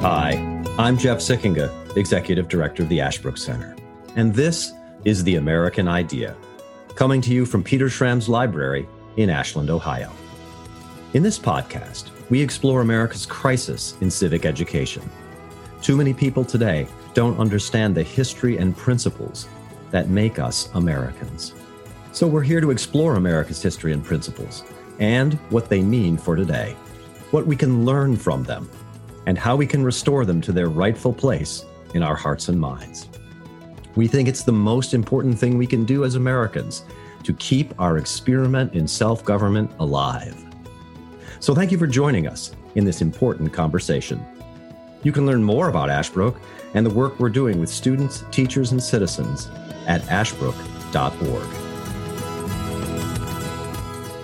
Hi, I'm Jeff Sikkenga, Executive Director of the Ashbrook Center, and this is The American Idea, coming to you from Peter Schramm's Library in Ashland, Ohio. In this podcast, we explore America's crisis in civic education. Too many people today don't understand the history and principles that make us Americans. So we're here to explore America's history and principles and what they mean for today, what we can learn from them, and how we can restore them to their rightful place in our hearts and minds. We think it's the most important thing we can do as Americans to keep our experiment in self government alive. So, thank you for joining us in this important conversation. You can learn more about Ashbrook and the work we're doing with students, teachers, and citizens at ashbrook.org.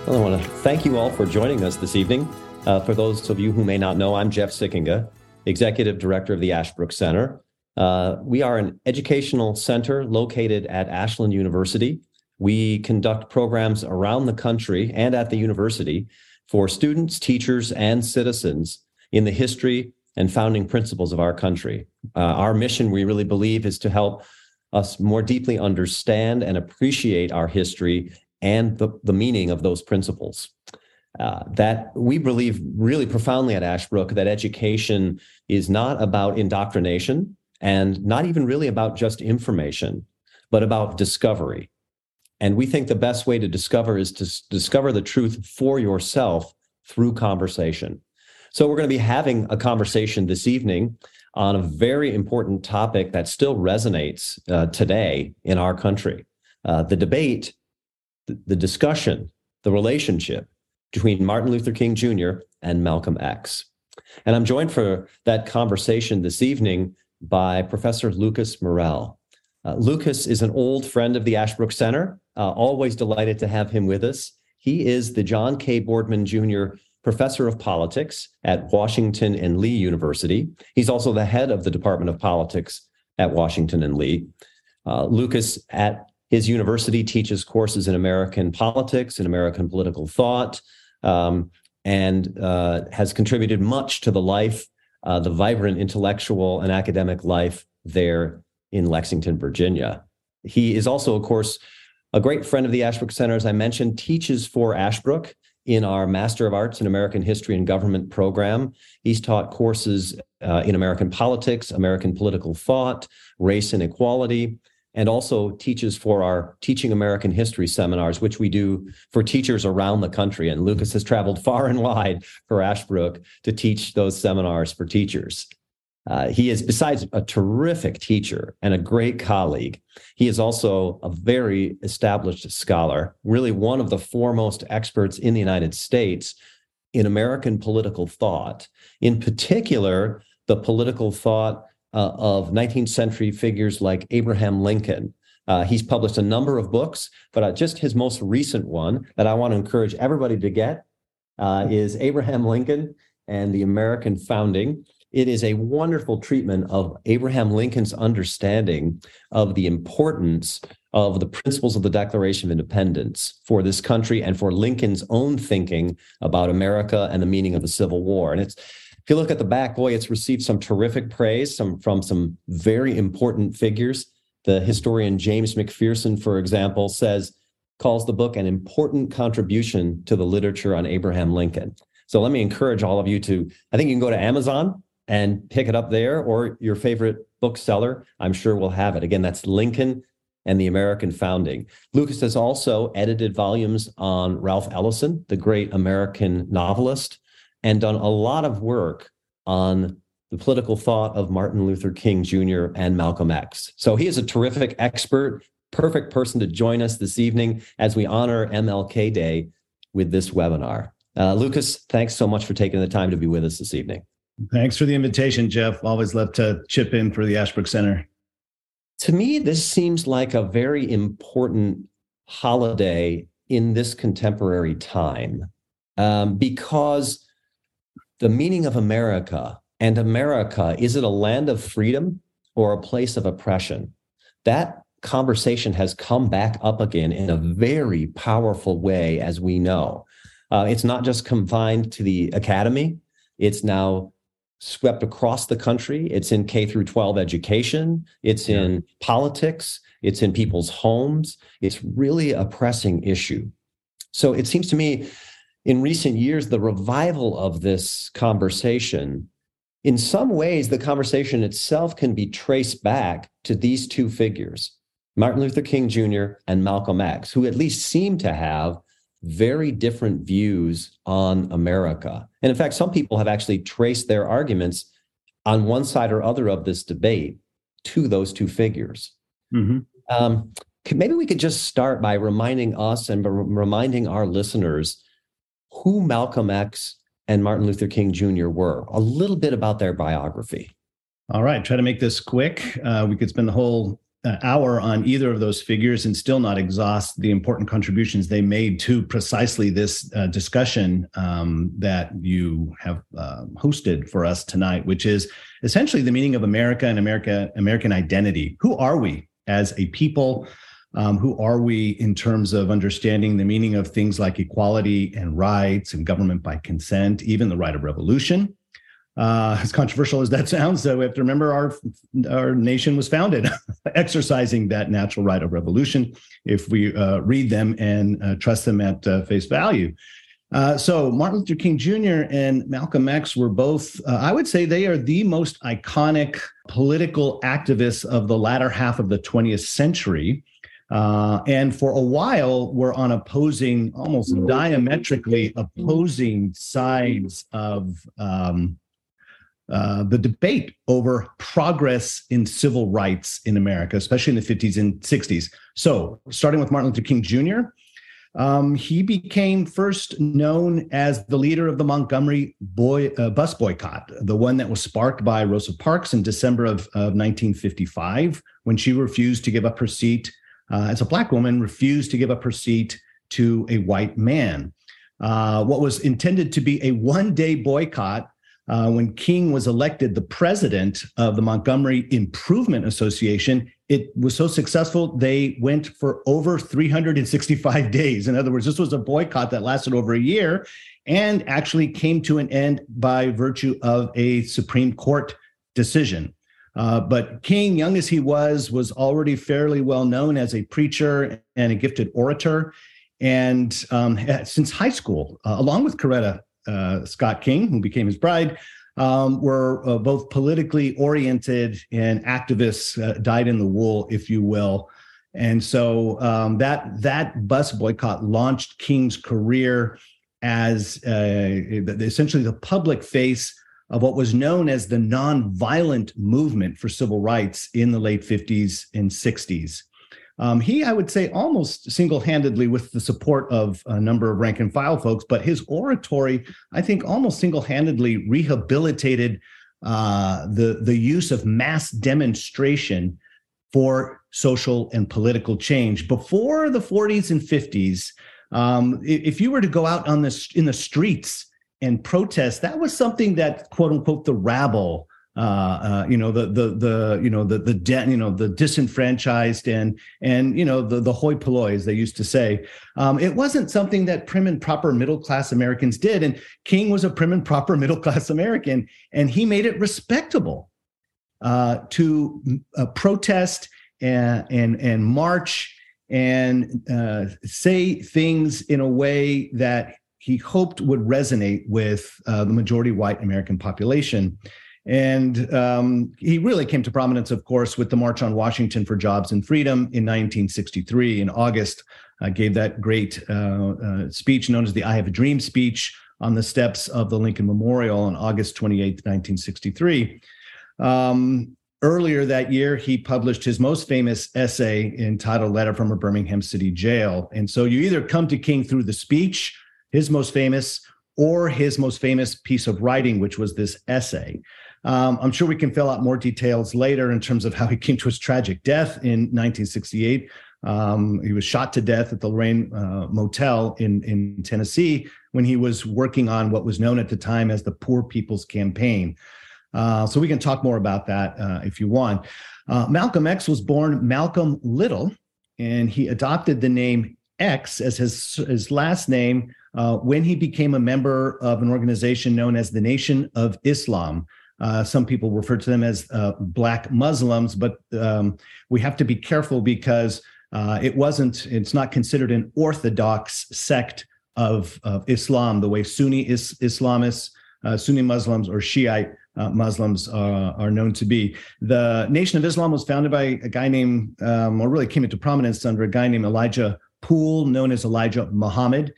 I want to thank you all for joining us this evening. Uh, for those of you who may not know, I'm Jeff Sikkenga, Executive Director of the Ashbrook Center. Uh, we are an educational center located at Ashland University. We conduct programs around the country and at the university for students, teachers, and citizens in the history and founding principles of our country. Uh, our mission, we really believe, is to help us more deeply understand and appreciate our history and the, the meaning of those principles. Uh, that we believe really profoundly at Ashbrook that education is not about indoctrination and not even really about just information, but about discovery. And we think the best way to discover is to s- discover the truth for yourself through conversation. So we're going to be having a conversation this evening on a very important topic that still resonates uh, today in our country. Uh, the debate, the, the discussion, the relationship between Martin Luther King Jr. and Malcolm X. And I'm joined for that conversation this evening by Professor Lucas Morel. Uh, Lucas is an old friend of the Ashbrook Center, uh, always delighted to have him with us. He is the John K. Boardman Jr. Professor of Politics at Washington and Lee University. He's also the head of the Department of Politics at Washington and Lee. Uh, Lucas at his university teaches courses in American politics and American political thought, um, and uh, has contributed much to the life, uh, the vibrant intellectual and academic life there in Lexington, Virginia. He is also, of course, a great friend of the Ashbrook Center, as I mentioned, teaches for Ashbrook in our Master of Arts in American History and Government program. He's taught courses uh, in American politics, American political thought, race and equality, and also teaches for our Teaching American History seminars, which we do for teachers around the country. And Lucas has traveled far and wide for Ashbrook to teach those seminars for teachers. Uh, he is, besides a terrific teacher and a great colleague, he is also a very established scholar, really one of the foremost experts in the United States in American political thought, in particular, the political thought uh, of 19th century figures like Abraham Lincoln. Uh, he's published a number of books, but uh, just his most recent one that I want to encourage everybody to get uh, is Abraham Lincoln and the American Founding. It is a wonderful treatment of Abraham Lincoln's understanding of the importance of the principles of the Declaration of Independence for this country and for Lincoln's own thinking about America and the meaning of the Civil War. And it's if you look at the back, boy, it's received some terrific praise some, from some very important figures. The historian James McPherson, for example, says, calls the book an important contribution to the literature on Abraham Lincoln. So let me encourage all of you to, I think you can go to Amazon and pick it up there or your favorite bookseller. I'm sure will have it. Again, that's Lincoln and the American Founding. Lucas has also edited volumes on Ralph Ellison, the great American novelist and done a lot of work on the political thought of Martin Luther King Jr. and Malcolm X. So he is a terrific expert, perfect person to join us this evening as we honor MLK Day with this webinar. Uh, Lucas, thanks so much for taking the time to be with us this evening. Thanks for the invitation, Jeff. Always love to chip in for the Ashbrook Center. To me, this seems like a very important holiday in this contemporary time um, because the meaning of America and America is it a land of freedom or a place of oppression? That conversation has come back up again in a very powerful way, as we know. Uh, it's not just confined to the academy, it's now swept across the country. It's in K through 12 education, it's yeah. in politics, it's in people's homes. It's really a pressing issue. So it seems to me in recent years, the revival of this conversation, in some ways, the conversation itself can be traced back to these two figures, Martin Luther King Jr. and Malcolm X, who at least seem to have very different views on America. And in fact, some people have actually traced their arguments on one side or other of this debate to those two figures. Mm-hmm. Um, maybe we could just start by reminding us and reminding our listeners who Malcolm X and Martin Luther King Jr. were, a little bit about their biography. All right, try to make this quick. Uh, we could spend the whole uh, hour on either of those figures and still not exhaust the important contributions they made to precisely this uh, discussion um, that you have uh, hosted for us tonight, which is essentially the meaning of America and America American identity. Who are we as a people? Um, who are we in terms of understanding the meaning of things like equality and rights and government by consent, even the right of revolution? Uh, as controversial as that sounds, though, we have to remember our our nation was founded exercising that natural right of revolution. If we uh, read them and uh, trust them at uh, face value, uh, so Martin Luther King Jr. and Malcolm X were both, uh, I would say, they are the most iconic political activists of the latter half of the 20th century. Uh, and for a while, we're on opposing, almost diametrically opposing sides of um, uh, the debate over progress in civil rights in America, especially in the 50s and 60s. So, starting with Martin Luther King Jr., um, he became first known as the leader of the Montgomery boy, uh, bus boycott, the one that was sparked by Rosa Parks in December of, of 1955 when she refused to give up her seat uh, as a black woman, refused to give up her seat to a white man. Uh, what was intended to be a one day boycott uh, when King was elected the president of the Montgomery Improvement Association, it was so successful they went for over 365 days. In other words, this was a boycott that lasted over a year and actually came to an end by virtue of a Supreme Court decision. Uh, but King, young as he was, was already fairly well known as a preacher and a gifted orator. And um, since high school, uh, along with Coretta uh, Scott King, who became his bride, um, were uh, both politically oriented and activists, uh, dyed in the wool, if you will. And so um, that that bus boycott launched King's career as essentially the public face of what was known as the nonviolent movement for civil rights in the late 50s and 60s. Um, he, I would say, almost single handedly, with the support of a number of rank and file folks, but his oratory, I think, almost single handedly rehabilitated uh, the, the use of mass demonstration for social and political change. Before the 40s and 50s, um, if you were to go out on this in the streets and protest, that was something that quote unquote the rabble, uh, uh, you know, the the the you know the the de- you know the disenfranchised and and you know the the hoi polloi as they used to say. Um, it wasn't something that prim and proper middle class Americans did, and King was a prim and proper middle class American, and he made it respectable uh, to uh, protest and and and march and uh, say things in a way that he hoped would resonate with uh, the majority white American population. And um, he really came to prominence, of course, with the March on Washington for Jobs and Freedom in 1963. In August, uh, gave that great uh, uh, speech known as the I Have a Dream speech on the steps of the Lincoln Memorial on August 28, 1963. Um, earlier that year, he published his most famous essay entitled Letter from a Birmingham City Jail. And so you either come to King through the speech his most famous, or his most famous piece of writing, which was this essay. Um, I'm sure we can fill out more details later in terms of how he came to his tragic death in 1968. Um, he was shot to death at the Lorraine uh, Motel in, in Tennessee when he was working on what was known at the time as the Poor People's Campaign. Uh, so we can talk more about that uh, if you want. Uh, Malcolm X was born Malcolm Little, and he adopted the name X as his, his last name uh, when he became a member of an organization known as the Nation of Islam. Uh, some people refer to them as uh, Black Muslims, but um, we have to be careful because uh, it wasn't, it's not considered an orthodox sect of, of Islam the way Sunni is, Islamists, uh, Sunni Muslims, or Shiite uh, Muslims are known to be. The Nation of Islam was founded by a guy named, um, or really came into prominence under a guy named Elijah Poole, known as Elijah Muhammad.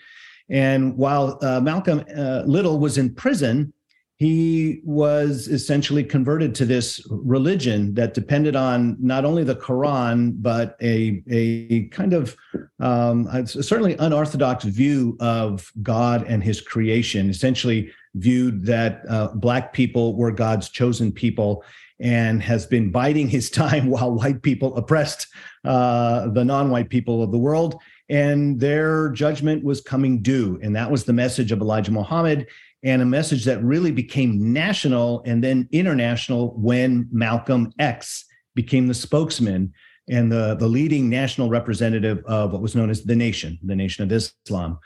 And while uh, Malcolm uh, Little was in prison, he was essentially converted to this religion that depended on not only the Quran, but a, a kind of um, certainly unorthodox view of God and his creation, essentially viewed that uh, Black people were God's chosen people and has been biding his time while white people oppressed uh, the non white people of the world. And their judgment was coming due. And that was the message of Elijah Muhammad and a message that really became national and then international when Malcolm X became the spokesman and the, the leading national representative of what was known as the nation, the Nation of Islam.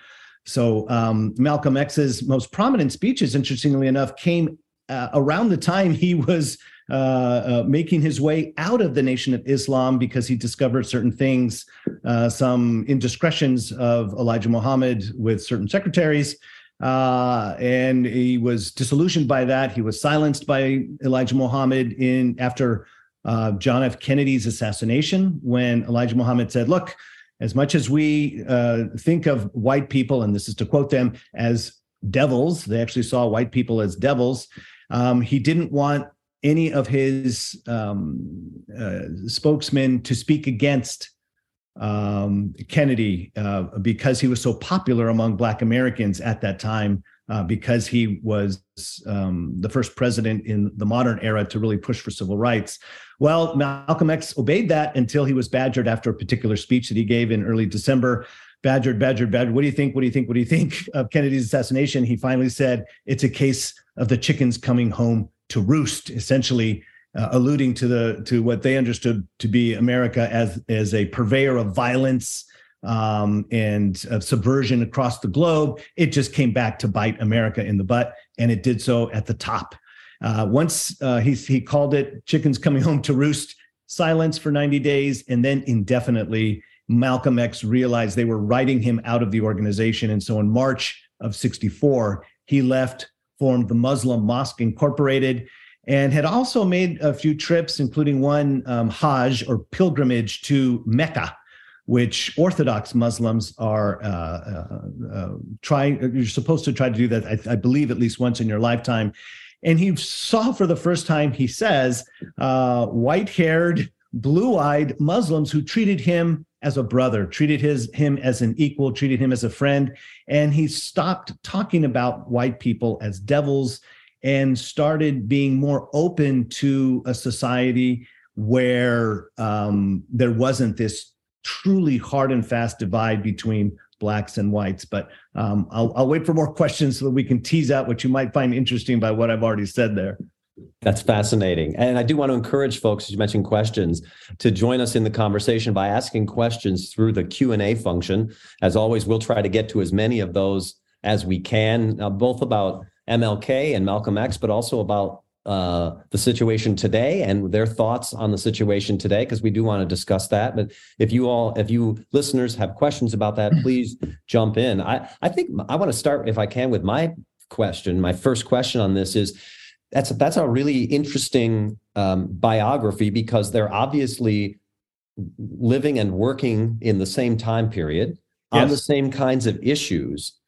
So um, Malcolm X's most prominent speeches, interestingly enough, came uh, around the time he was uh, uh, making his way out of the Nation of Islam because he discovered certain things, uh, some indiscretions of Elijah Muhammad with certain secretaries, uh, and he was disillusioned by that. He was silenced by Elijah Muhammad in after uh, John F. Kennedy's assassination, when Elijah Muhammad said, "Look, as much as we uh, think of white people, and this is to quote them as devils, they actually saw white people as devils. Um, he didn't want any of his um, uh, spokesmen to speak against." um, Kennedy uh, because he was so popular among Black Americans at that time, uh, because he was um, the first president in the modern era to really push for civil rights. Well, Malcolm X obeyed that until he was badgered after a particular speech that he gave in early December. Badgered, badgered, badgered. What do you think? What do you think? What do you think of Kennedy's assassination? He finally said, It's a case of the chickens coming home to roost, essentially uh, alluding to the to what they understood to be America as as a purveyor of violence um, and of subversion across the globe. It just came back to bite America in the butt, and it did so at the top. Uh, once uh, he he called it "chickens coming home to roost," silence for 90 days, and then indefinitely. Malcolm X realized they were writing him out of the organization, and so in March of '64, he left, formed the Muslim Mosque Incorporated and had also made a few trips, including one um, Hajj or pilgrimage to Mecca, which Orthodox Muslims are uh, uh, uh, trying. You're supposed to try to do that, I, I, believe, at least once in your lifetime. And he saw for the first time, he says, uh, white-haired, blue-eyed Muslims who treated him as a brother, treated his him as an equal, treated him as a friend, and he stopped talking about white people as devils and started being more open to a society where um, there wasn't this truly hard and fast divide between blacks and whites. But um, I'll, I'll wait for more questions so that we can tease out what you might find interesting by what I've already said there. That's fascinating. And I do want to encourage folks, as you mentioned questions, to join us in the conversation by asking questions through the Q&A function. As always, we'll try to get to as many of those as we can, uh, both about MLK and Malcolm X, but also about uh, the situation today and their thoughts on the situation today, because we do want to discuss that. But if you all, if you listeners have questions about that, please jump in. I, I think I want to start, if I can, with my question. My first question on this is that's that's a really interesting um, biography because they're obviously living and working in the same time period yes. on the same kinds of issues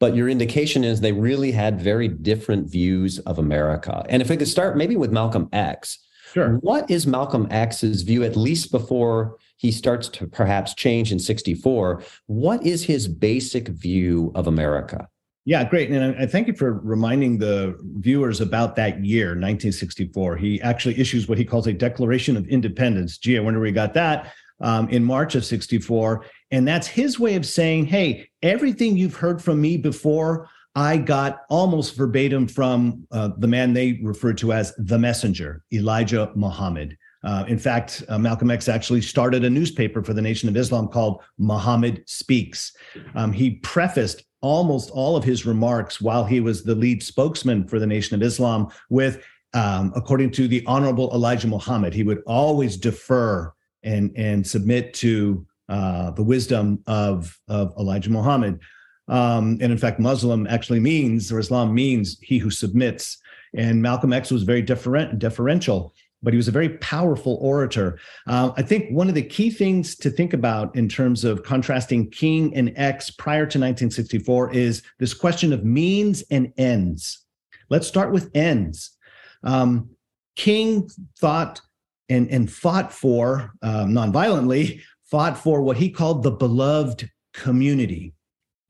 but your indication is they really had very different views of America. And if we could start maybe with Malcolm X, sure. what is Malcolm X's view, at least before he starts to perhaps change in 64? What is his basic view of America? Yeah, great. And I thank you for reminding the viewers about that year, 1964. He actually issues what he calls a Declaration of Independence. Gee, I wonder where he got that um, in March of 64. And that's his way of saying, hey, everything you've heard from me before, I got almost verbatim from uh, the man they refer to as the messenger, Elijah Muhammad. Uh, in fact, uh, Malcolm X actually started a newspaper for the Nation of Islam called Muhammad Speaks. Um, he prefaced almost all of his remarks while he was the lead spokesman for the Nation of Islam with um, according to the Honorable Elijah Muhammad. He would always defer and, and submit to uh, the wisdom of, of Elijah Muhammad. Um, and in fact, Muslim actually means, or Islam means, he who submits. And Malcolm X was very deferential, but he was a very powerful orator. Uh, I think one of the key things to think about in terms of contrasting King and X prior to 1964 is this question of means and ends. Let's start with ends. Um, King thought and, and fought for, um, nonviolently, fought for what he called the beloved community.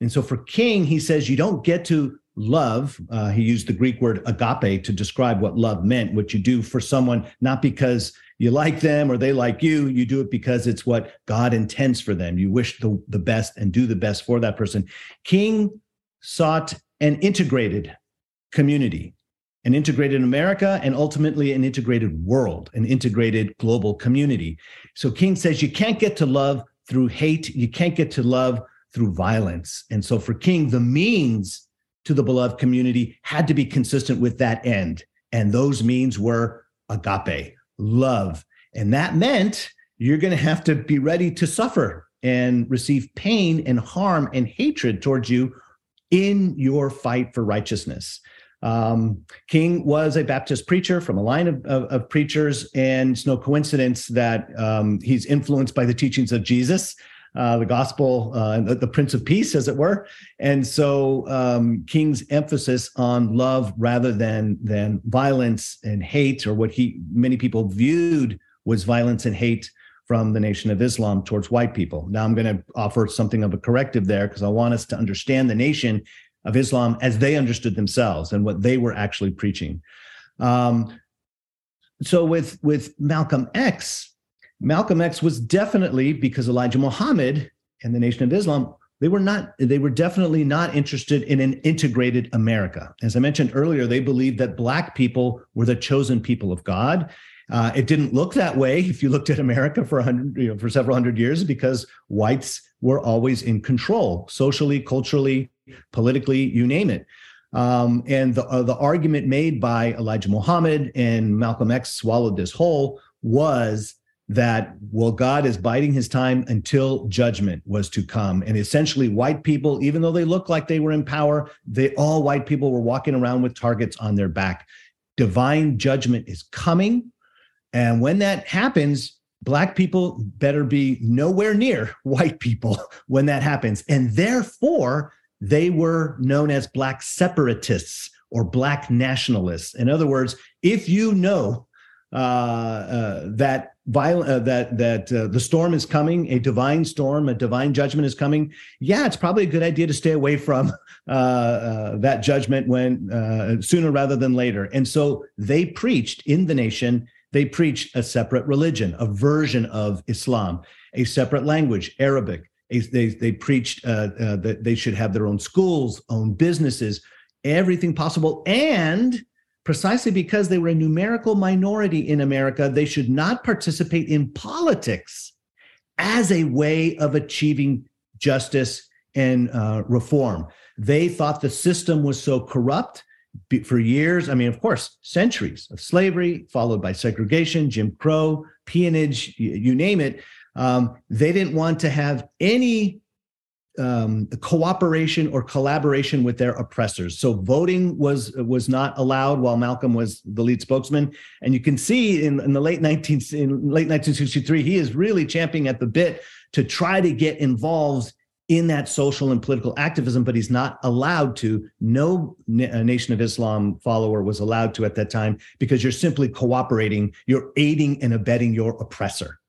And so for King, he says you don't get to love. Uh, he used the Greek word agape to describe what love meant, what you do for someone, not because you like them or they like you. You do it because it's what God intends for them. You wish the, the best and do the best for that person. King sought an integrated community, an integrated America, and ultimately an integrated world, an integrated global community. So King says you can't get to love through hate, you can't get to love through violence. And so for King, the means to the beloved community had to be consistent with that end. And those means were agape, love. And that meant you're going to have to be ready to suffer and receive pain and harm and hatred towards you in your fight for righteousness. Um, King was a Baptist preacher from a line of, of, of preachers, and it's no coincidence that um, he's influenced by the teachings of Jesus uh, the gospel, uh, the, the, Prince of Peace, as it were. And so um, King's emphasis on love rather than than violence and hate, or what he many people viewed was violence and hate from the Nation of Islam towards white people. Now I'm going to offer something of a corrective there because I want us to understand the Nation of Islam as they understood themselves and what they were actually preaching. Um, so with with Malcolm X, Malcolm X was definitely because Elijah Muhammad and the Nation of Islam, they were not, they were definitely not interested in an integrated America. As I mentioned earlier, they believed that Black people were the chosen people of God. Uh, it didn't look that way if you looked at America for hundred, you know, for several hundred years, because whites were always in control, socially, culturally, politically, you name it. Um, and the uh, the argument made by Elijah Muhammad and Malcolm X swallowed this whole was that well god is biding his time until judgment was to come. And essentially white people even though they looked like they were in power they all white people were walking around with targets on their back. Divine judgment is coming. And when that happens black people better be nowhere near white people when that happens. And therefore they were known as black separatists or black nationalists. In other words if you know uh, uh, that violent uh, that that uh, the storm is coming a divine storm a divine judgment is coming. Yeah it's probably a good idea to stay away from uh, uh that judgment when uh, sooner rather than later. And so they preached in the nation they preached a separate religion a version of islam a separate language arabic. A, they, they preached uh, that they should have their own schools own businesses everything possible. And precisely because they were a numerical minority in America, they should not participate in politics as a way of achieving justice and uh, reform. They thought the system was so corrupt for years. I mean, of course, centuries of slavery, followed by segregation, Jim Crow, peonage, you, name it. Um, they didn't want to have any um, cooperation or collaboration with their oppressors. So voting was was not allowed while Malcolm was the lead spokesman. And you can see in, in the late 19 in late 1963, he is really champing at the bit to try to get involved in that social and political activism, but he's not allowed to. No Nation of Islam follower was allowed to at that time because you're simply cooperating, you're aiding and abetting your oppressor.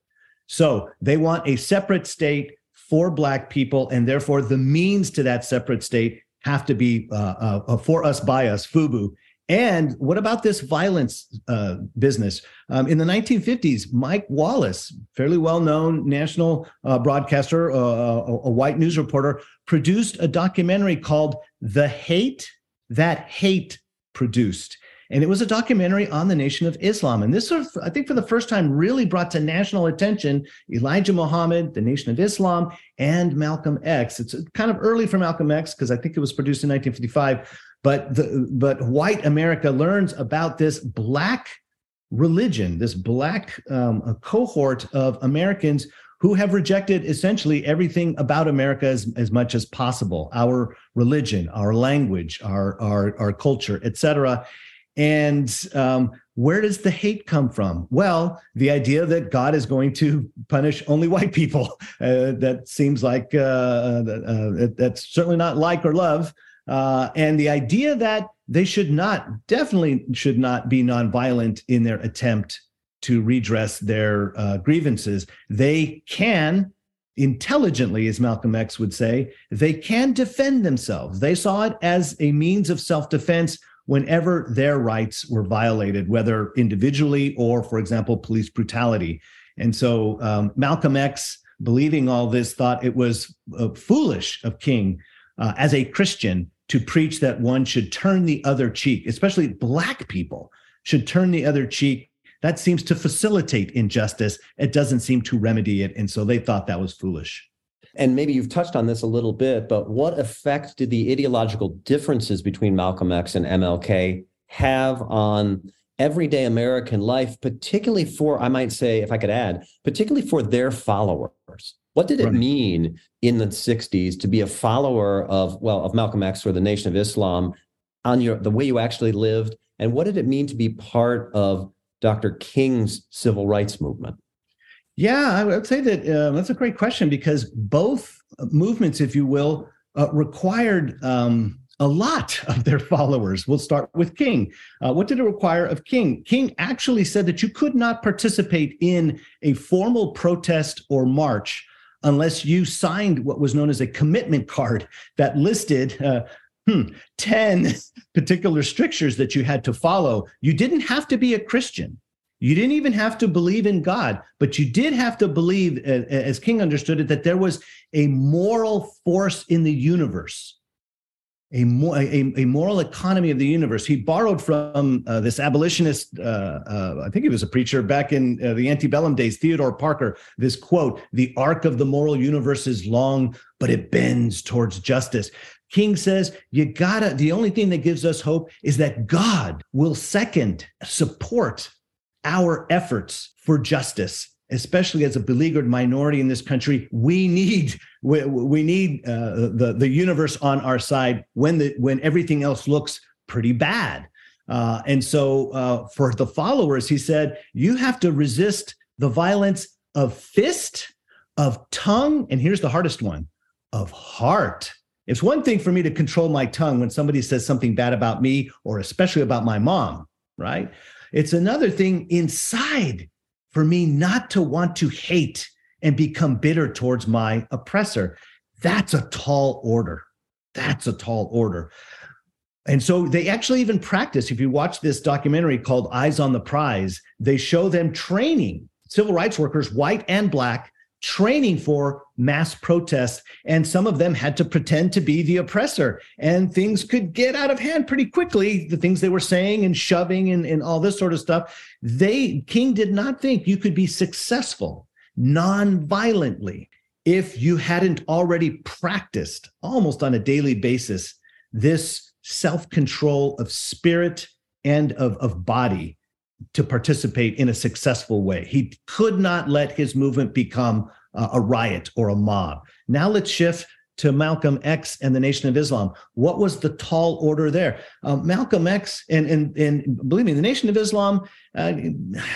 So they want a separate state for Black people, and therefore the means to that separate state have to be uh, uh, uh for us, by us, FUBU. And what about this violence uh, business? Um, in the 1950s, Mike Wallace, fairly well known national uh, broadcaster, uh, a, a white news reporter, produced a documentary called The Hate That Hate Produced. And it was a documentary on the Nation of Islam. And this, sort of, I think, for the first time, really brought to national attention Elijah Muhammad, the Nation of Islam, and Malcolm X. It's kind of early for Malcolm X because I think it was produced in 1955. But the, but white America learns about this black religion, this black um, cohort of Americans who have rejected essentially everything about America as, as much as possible our religion, our language, our, our, our culture, etc. And um, where does the hate come from? Well, the idea that God is going to punish only white people. Uh, that seems like uh, uh, that's certainly not like or love. Uh, and the idea that they should not, definitely should not be nonviolent in their attempt to redress their uh, grievances. They can intelligently, as Malcolm X would say, they can defend themselves. They saw it as a means of self defense whenever their rights were violated, whether individually or, for example, police brutality. And so um, Malcolm X, believing all this, thought it was uh, foolish of King uh, as a Christian to preach that one should turn the other cheek, especially Black people should turn the other cheek. That seems to facilitate injustice. It doesn't seem to remedy it. And so they thought that was foolish. And maybe you've touched on this a little bit, but what effect did the ideological differences between Malcolm X and MLK have on everyday American life, particularly for, I might say, if I could add, particularly for their followers? What did it right. mean in the 60s to be a follower of, well, of Malcolm X or the Nation of Islam on your the way you actually lived? And what did it mean to be part of Dr. King's civil rights movement? Yeah, I would say that uh, that's a great question because both movements, if you will, uh, required um, a lot of their followers. We'll start with King. Uh, what did it require of King? King actually said that you could not participate in a formal protest or march unless you signed what was known as a commitment card that listed. Uh, hmm, 10 particular strictures that you had to follow. You didn't have to be a Christian. You didn't even have to believe in God, but you did have to believe, as King understood it, that there was a moral force in the universe, a, a, a moral economy of the universe. He borrowed from uh, this abolitionist, uh, uh, I think he was a preacher back in uh, the antebellum days, Theodore Parker, this quote The arc of the moral universe is long, but it bends towards justice. King says, you gotta, the only thing that gives us hope is that God will second, support our efforts for justice especially as a beleaguered minority in this country we need we, we need uh, the the universe on our side when the when everything else looks pretty bad. Uh, and so uh, for the followers he said you have to resist the violence of fist of tongue and here's the hardest one of heart. It's one thing for me to control my tongue when somebody says something bad about me or especially about my mom right it's another thing inside for me not to want to hate and become bitter towards my oppressor. That's a tall order. That's a tall order. And so they actually even practice. If you watch this documentary called Eyes on the Prize, they show them training civil rights workers, white and black, training for mass protests. And some of them had to pretend to be the oppressor. And things could get out of hand pretty quickly. The things they were saying and shoving and, and all this sort of stuff. They, King did not think you could be successful non-violently if you hadn't already practiced almost on a daily basis this self-control of spirit and of, of body to participate in a successful way. He could not let his movement become a riot or a mob. Now let's shift to Malcolm X and the Nation of Islam. What was the tall order there? Uh, Malcolm X and, and and believe me, the Nation of Islam. Uh,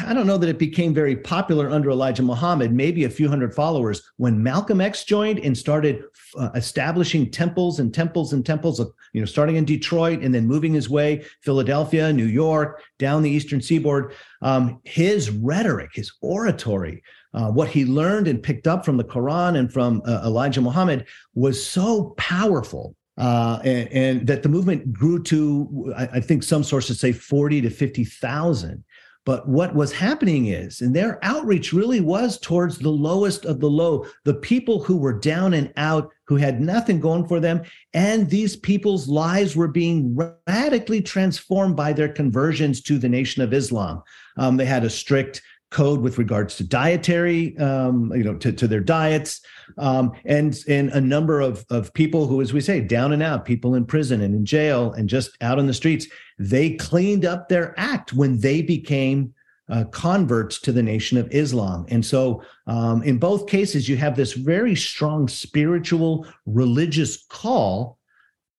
I don't know that it became very popular under Elijah Muhammad. Maybe a few hundred followers. When Malcolm X joined and started uh, establishing temples and temples and temples, of, you know, starting in Detroit and then moving his way Philadelphia, New York, down the Eastern Seaboard. Um, his rhetoric, his oratory uh, what he learned and picked up from the Quran and from uh, Elijah Muhammad was so powerful uh, and, and, that the movement grew to, I, I, think some sources say 40 to 50,000. But what was happening is, and their outreach really was towards the lowest of the low, the people who were down and out, who had nothing going for them. And these people's lives were being radically transformed by their conversions to the Nation of Islam. Um, they had a strict code with regards to dietary, um, you know, to, to their diets, um, and and a number of of people who, as we say, down and out, people in prison and in jail and just out on the streets, they cleaned up their act when they became uh, converts to the Nation of Islam. And so, um, in both cases, you have this very strong spiritual, religious call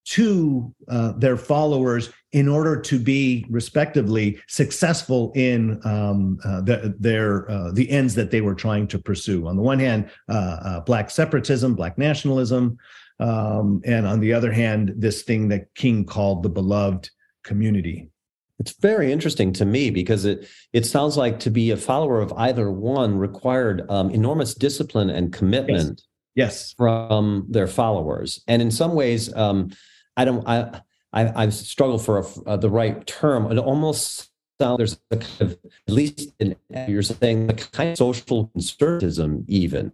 to uh, their followers in order to be respectively successful in um, uh, the, their uh, the ends that they were trying to pursue. On the one hand, uh, uh, black separatism, black nationalism, um, and on the other hand, this thing that King called the beloved community. It's very interesting to me because it it sounds like to be a follower of either one required um, enormous discipline and commitment. Yes. yes. from their followers, and in some ways. Um, I don't I I, I struggle for a, uh, the right term. It almost sounds there's a kind of at least in, you're saying the kind of social conservatism even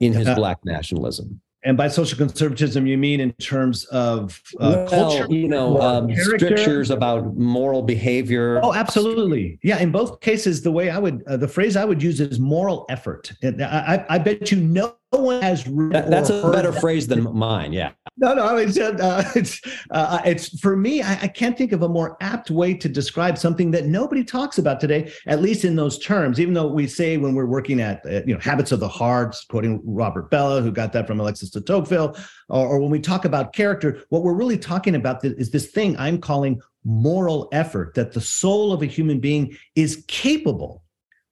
in his uh, black nationalism. And by social conservatism, you mean in terms of uh, well, culture, you know, um, strictures about moral behavior. Oh, absolutely. Yeah. In both cases, the way I would, uh, the phrase I would use is moral effort. And I, I bet you no one has. That, that's a better that. phrase than mine. Yeah. No, no, it's uh, it's uh, it's for me. I, I, can't think of a more apt way to describe something that nobody talks about today, at least in those terms. Even though we say when we're working at uh, you know habits of the heart, quoting Robert Bellah, who got that from Alexis de Tocqueville, or, or when we talk about character, what we're really talking about is this thing I'm calling moral effort. That the soul of a human being is capable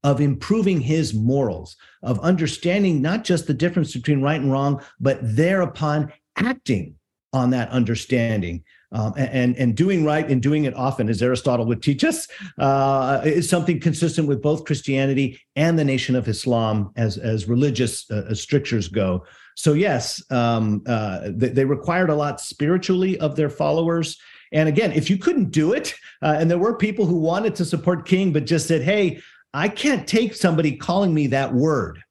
of improving his morals, of understanding not just the difference between right and wrong, but thereupon acting on that understanding um, and and doing right and doing it often, as Aristotle would teach us, uh, is something consistent with both Christianity and the Nation of Islam as as religious uh, as strictures go. So yes, um, uh, they, they, required a lot spiritually of their followers. And again, if you couldn't do it, uh, and there were people who wanted to support King but just said, "Hey, I can't take somebody calling me that word."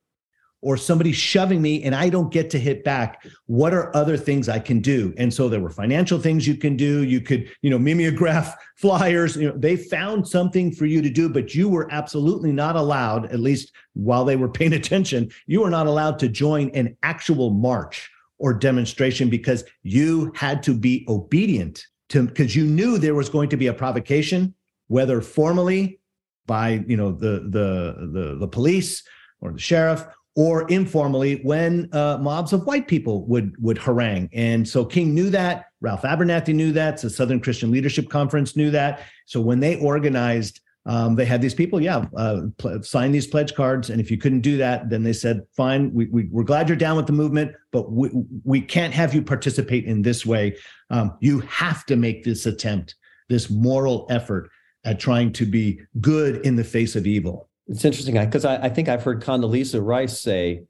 Or somebody shoving me and I don't get to hit back, what are other things I can do? And so there were financial things you can do. You could, you know, mimeograph flyers. You know, they found something for you to do, but you were absolutely not allowed, at least while they were paying attention, you were not allowed to join an actual march or demonstration because you had to be obedient to because you knew there was going to be a provocation, whether formally by you know the the the, the police or the sheriff or informally when uh, mobs of white people would would harangue. And so King knew that. Ralph Abernathy knew that. The Southern Christian Leadership Conference knew that. So when they organized, um, they had these people, yeah, uh, pl- sign these pledge cards. And if you couldn't do that, then they said, fine, we, we, are glad you're down with the movement, but we, we can't have you participate in this way. Um, you have to make this attempt, this moral effort at trying to be good in the face of evil. It's interesting because I, I, think I've heard Condoleezza Rice say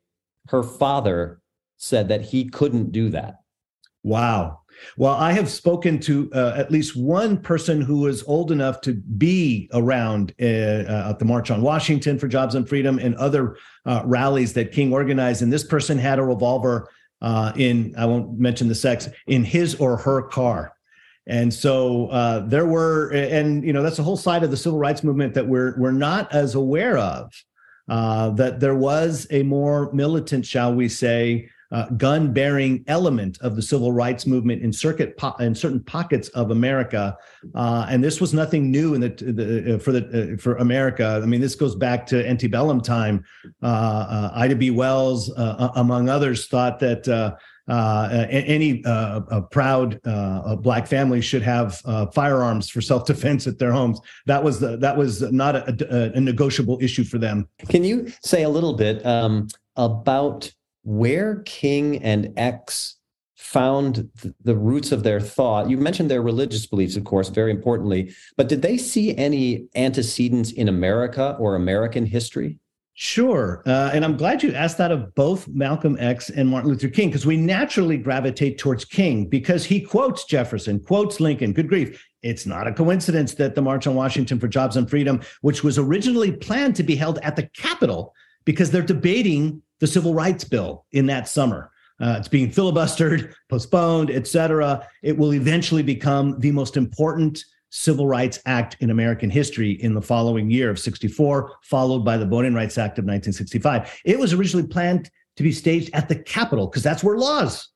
her father said that he couldn't do that. Wow. Well, I have spoken to uh, at least one person who was old enough to be around uh, uh, at the March on Washington for Jobs and Freedom and other uh, rallies that King organized. And this person had a revolver uh, in, I won't mention the sex, in his or her car. And so uh, there were, and you know, that's a whole side of the civil rights movement that we're we're not as aware of. Uh, that there was a more militant, shall we say, uh, gun-bearing element of the civil rights movement in circuit po- in certain pockets of America, uh, and this was nothing new in the, the uh, for the uh, for America. I mean, this goes back to antebellum time. Ida B. Wells, among others, thought that uh, any uh, a proud uh, black family should have uh, firearms for self-defense at their homes. That was the, that was not a, a, negotiable issue for them. Can you say a little bit um, about where King and X found the roots of their thought? You mentioned their religious beliefs, of course, very importantly, but did they see any antecedents in America or American history? Sure. Uh, and I'm glad you asked that of both Malcolm X and Martin Luther King, because we naturally gravitate towards King because he quotes Jefferson, quotes Lincoln. Good grief. It's not a coincidence that the March on Washington for Jobs and Freedom, which was originally planned to be held at the Capitol, because they're debating the Civil Rights Bill in that summer. Uh, it's being filibustered, postponed, et cetera. It will eventually become the most important Civil Rights Act in American history in the following year of 64, followed by the Voting Rights Act of 1965. It was originally planned to be staged at the Capitol because that's where laws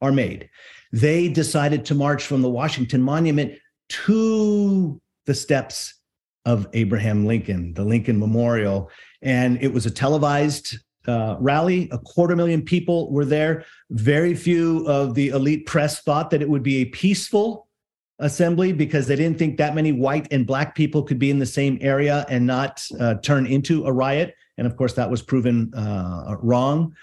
are made. They decided to march from the Washington Monument to the steps of Abraham Lincoln, the Lincoln Memorial. And it was a televised uh, rally. A quarter million people were there. Very few of the elite press thought that it would be a peaceful assembly because they didn't think that many white and black people could be in the same area and not uh, turn into a riot. And of course, that was proven uh, wrong.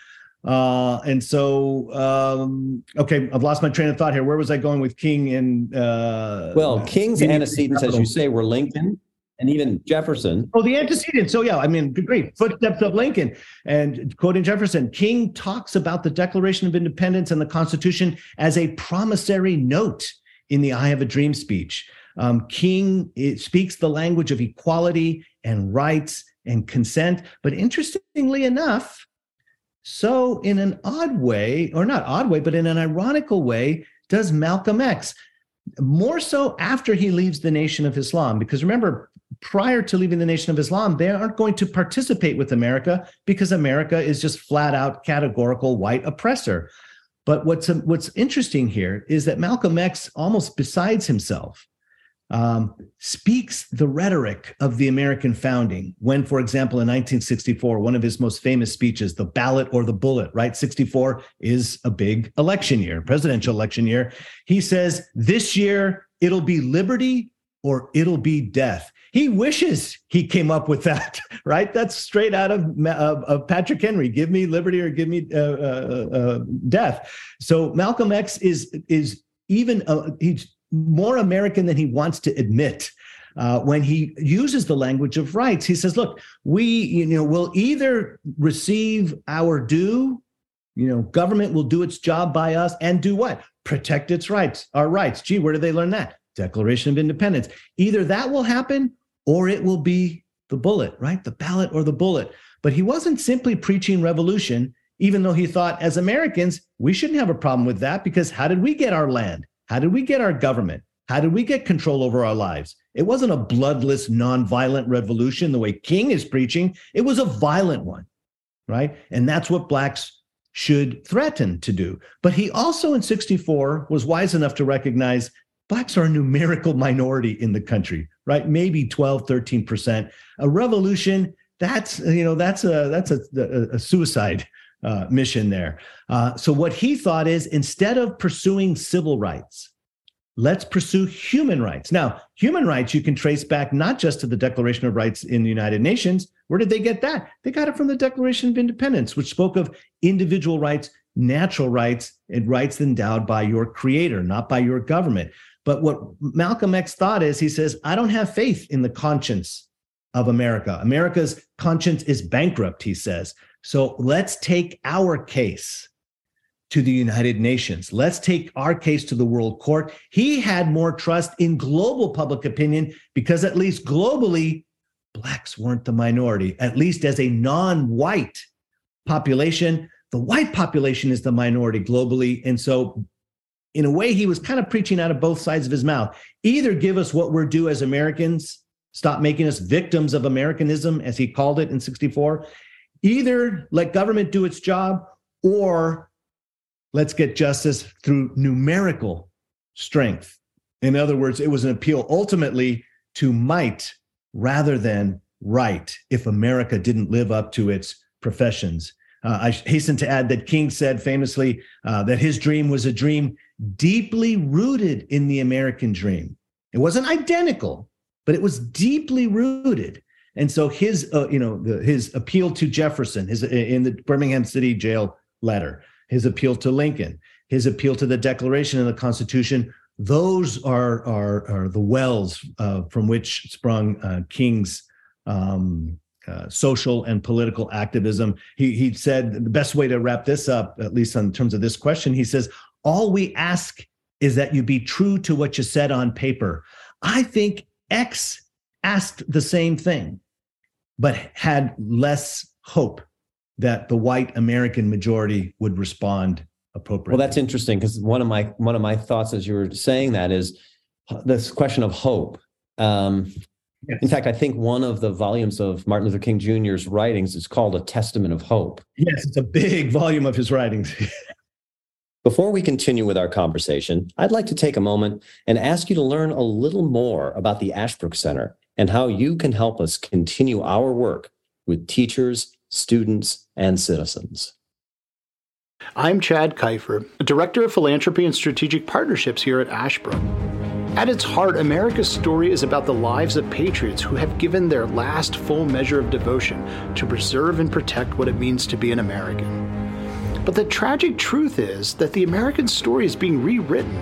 Uh, and so, um, okay, I've lost my train of thought here. Where was I going with King and? Uh, well, King's antecedents, as you say, were Lincoln and even Jefferson. Oh, the antecedents. So yeah, I mean, great. footsteps of Lincoln. And quoting Jefferson, King talks about the Declaration of Independence and the Constitution as a promissory note in the I Have a Dream speech. Um, King speaks the language of equality and rights and consent. But interestingly enough, so in an odd way, or not odd way, but in an ironical way, does Malcolm X. More so after he leaves the Nation of Islam. Because remember, prior to leaving the Nation of Islam, they aren't going to participate with America because America is just flat out categorical white oppressor. But what's what's interesting here is that Malcolm X, almost besides himself, um, speaks the rhetoric of the American founding. When, for example, in 1964, one of his most famous speeches, "The Ballot or the Bullet," right? 64 is a big election year, presidential election year. He says, "This year it'll be liberty or it'll be death." He wishes he came up with that, right? That's straight out of, of, of Patrick Henry. Give me liberty or give me uh, uh, uh, death. So Malcolm X is is even uh, he's more American than he wants to admit. Uh, when he uses the language of rights, he says, "Look, we, you know, will either receive our due, you know, government will do its job by us and do what? Protect its rights, our rights. Gee, where did they learn that? Declaration of Independence. Either that will happen or it will be the bullet, right? The ballot or the bullet. But he wasn't simply preaching revolution, even though he thought as Americans, we shouldn't have a problem with that because how did we get our land? How did we get our government? How did we get control over our lives? It wasn't a bloodless, nonviolent revolution the way King is preaching. It was a violent one, right? And that's what blacks should threaten to do. But he also in 64 was wise enough to recognize blacks are a numerical minority in the country right? Maybe 12 13% a revolution that's you know that's a that's a, a, suicide uh, mission there. Uh, so what he thought is instead of pursuing civil rights let's pursue human rights. Now human rights you can trace back not just to the declaration of rights in the united nations. Where did they get that? They got it from the declaration of independence which spoke of individual rights natural rights and rights endowed by your creator not by your government but what Malcolm X thought is he says, I don't have faith in the conscience of America. America's conscience is bankrupt, he says. So let's take our case to the United Nations. Let's take our case to the World Court. He had more trust in global public opinion because, at least globally, Blacks weren't the minority, at least as a non white population. The white population is the minority globally. And so in a way, he was kind of preaching out of both sides of his mouth. Either give us what we're due as Americans, stop making us victims of Americanism, as he called it in 64. Either let government do its job, or let's get justice through numerical strength. In other words, it was an appeal ultimately to might rather than right if America didn't live up to its professions. Uh, I hasten to add that King said famously uh, that his dream was a dream deeply rooted in the American dream. It wasn't identical, but it was deeply rooted. And so his, uh, you know, the, his appeal to Jefferson, his in the Birmingham City jail letter, his appeal to Lincoln, his appeal to the Declaration and the Constitution, those are are, are the wells uh, from which sprung uh, King's um, uh, social and political activism. He, he said the best way to wrap this up, at least in terms of this question, he says, All we ask is that you be true to what you said on paper. I think X asked the same thing, but had less hope that the white American majority would respond appropriately. Well, that's interesting because one of my one of my thoughts as you were saying that is this question of hope. Um, yes. In fact, I think one of the volumes of Martin Luther King Jr.'s writings is called A Testament of Hope. Yes, it's a big volume of his writings. Before we continue with our conversation, I'd like to take a moment and ask you to learn a little more about the Ashbrook Center and how you can help us continue our work with teachers, students, and citizens. I'm Chad Kiefer, Director of Philanthropy and Strategic Partnerships here at Ashbrook. At its heart, America's story is about the lives of patriots who have given their last full measure of devotion to preserve and protect what it means to be an American. But the tragic truth is that the American story is being rewritten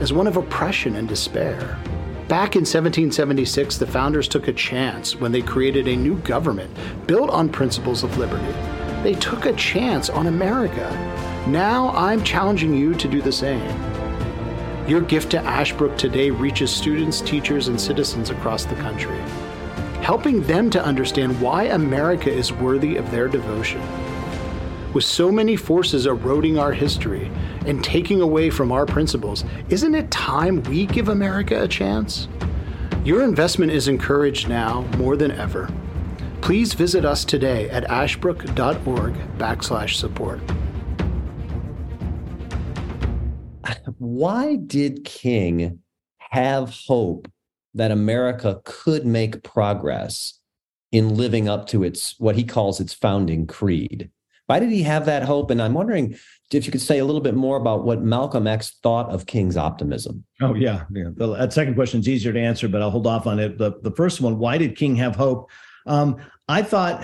as one of oppression and despair. Back in 1776, the founders took a chance when they created a new government built on principles of liberty. They took a chance on America. Now I'm challenging you to do the same. Your gift to Ashbrook today reaches students, teachers, and citizens across the country, helping them to understand why America is worthy of their devotion. With so many forces eroding our history and taking away from our principles, isn't it time we give America a chance? Your investment is encouraged now more than ever. Please visit us today at ashbrook.org backslash support. Why did King have hope that America could make progress in living up to its what he calls its founding creed? Why did he have that hope? And I'm wondering if you could say a little bit more about what Malcolm X thought of King's optimism. Oh, yeah. yeah. The, that second question is easier to answer, but I'll hold off on it. The, the first one, why did King have hope? Um, I thought,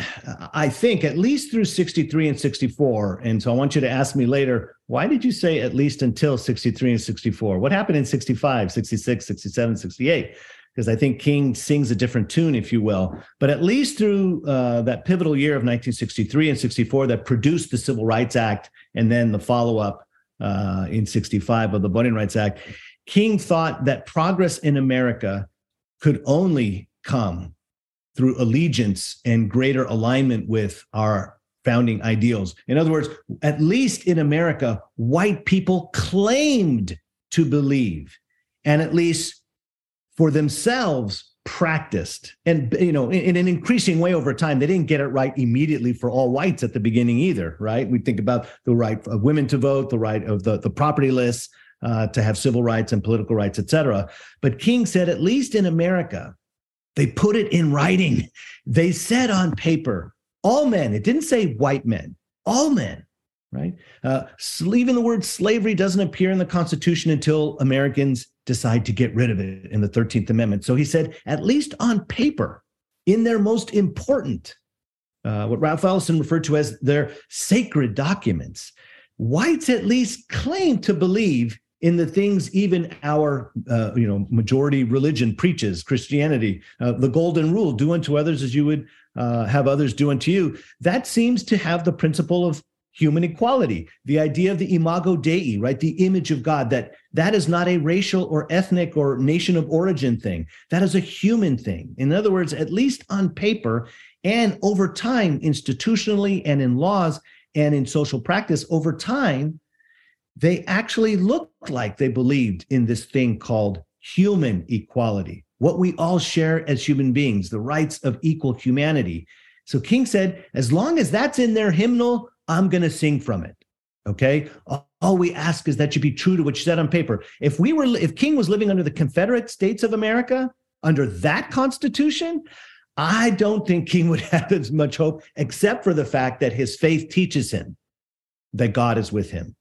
I think at least through 63 and 64. And so I want you to ask me later, why did you say at least until 63 and 64? What happened in 65, 66, 67, 68? Because I think King sings a different tune, if you will. But at least through uh, that pivotal year of 1963 and 64 that produced the Civil Rights Act and then the follow up uh, in 65 of the Voting Rights Act, King thought that progress in America could only come through allegiance and greater alignment with our founding ideals. In other words, at least in America, white people claimed to believe, and at least for themselves practiced and you know in, in, an increasing way over time. They didn't get it right immediately for all whites at the beginning either right? We think about the right of women to vote the right of the, the property lists uh, to have civil rights and political rights etc but king said at least in america they put it in writing. They said on paper all men it didn't say white men all men right uh, even the word slavery doesn't appear in the constitution until americans decide to get rid of it in the 13th Amendment. So he said, at least on paper, in their most important, uh, what Ralph Ellison referred to as their sacred documents, whites at least claim to believe in the things even our uh, you know majority religion preaches christianity uh, the golden rule do unto others as you would uh, have others do unto you that seems to have the principle of human equality the idea of the imago dei right? The image of god that that is not a racial or ethnic or nation of origin thing. That is a human thing. In other words at least on paper and over time institutionally and in laws and in social practice over time they actually looked like they believed in this thing called human equality what we all share as human beings the rights of equal humanity. So king said as long as that's in their hymnal I'm going to sing from it. Okay. All we ask is that you be true to what you said on paper. If we were, if King was living under the Confederate States of America, under that Constitution, I don't think King would have as much hope, except for the fact that his faith teaches him that God is with him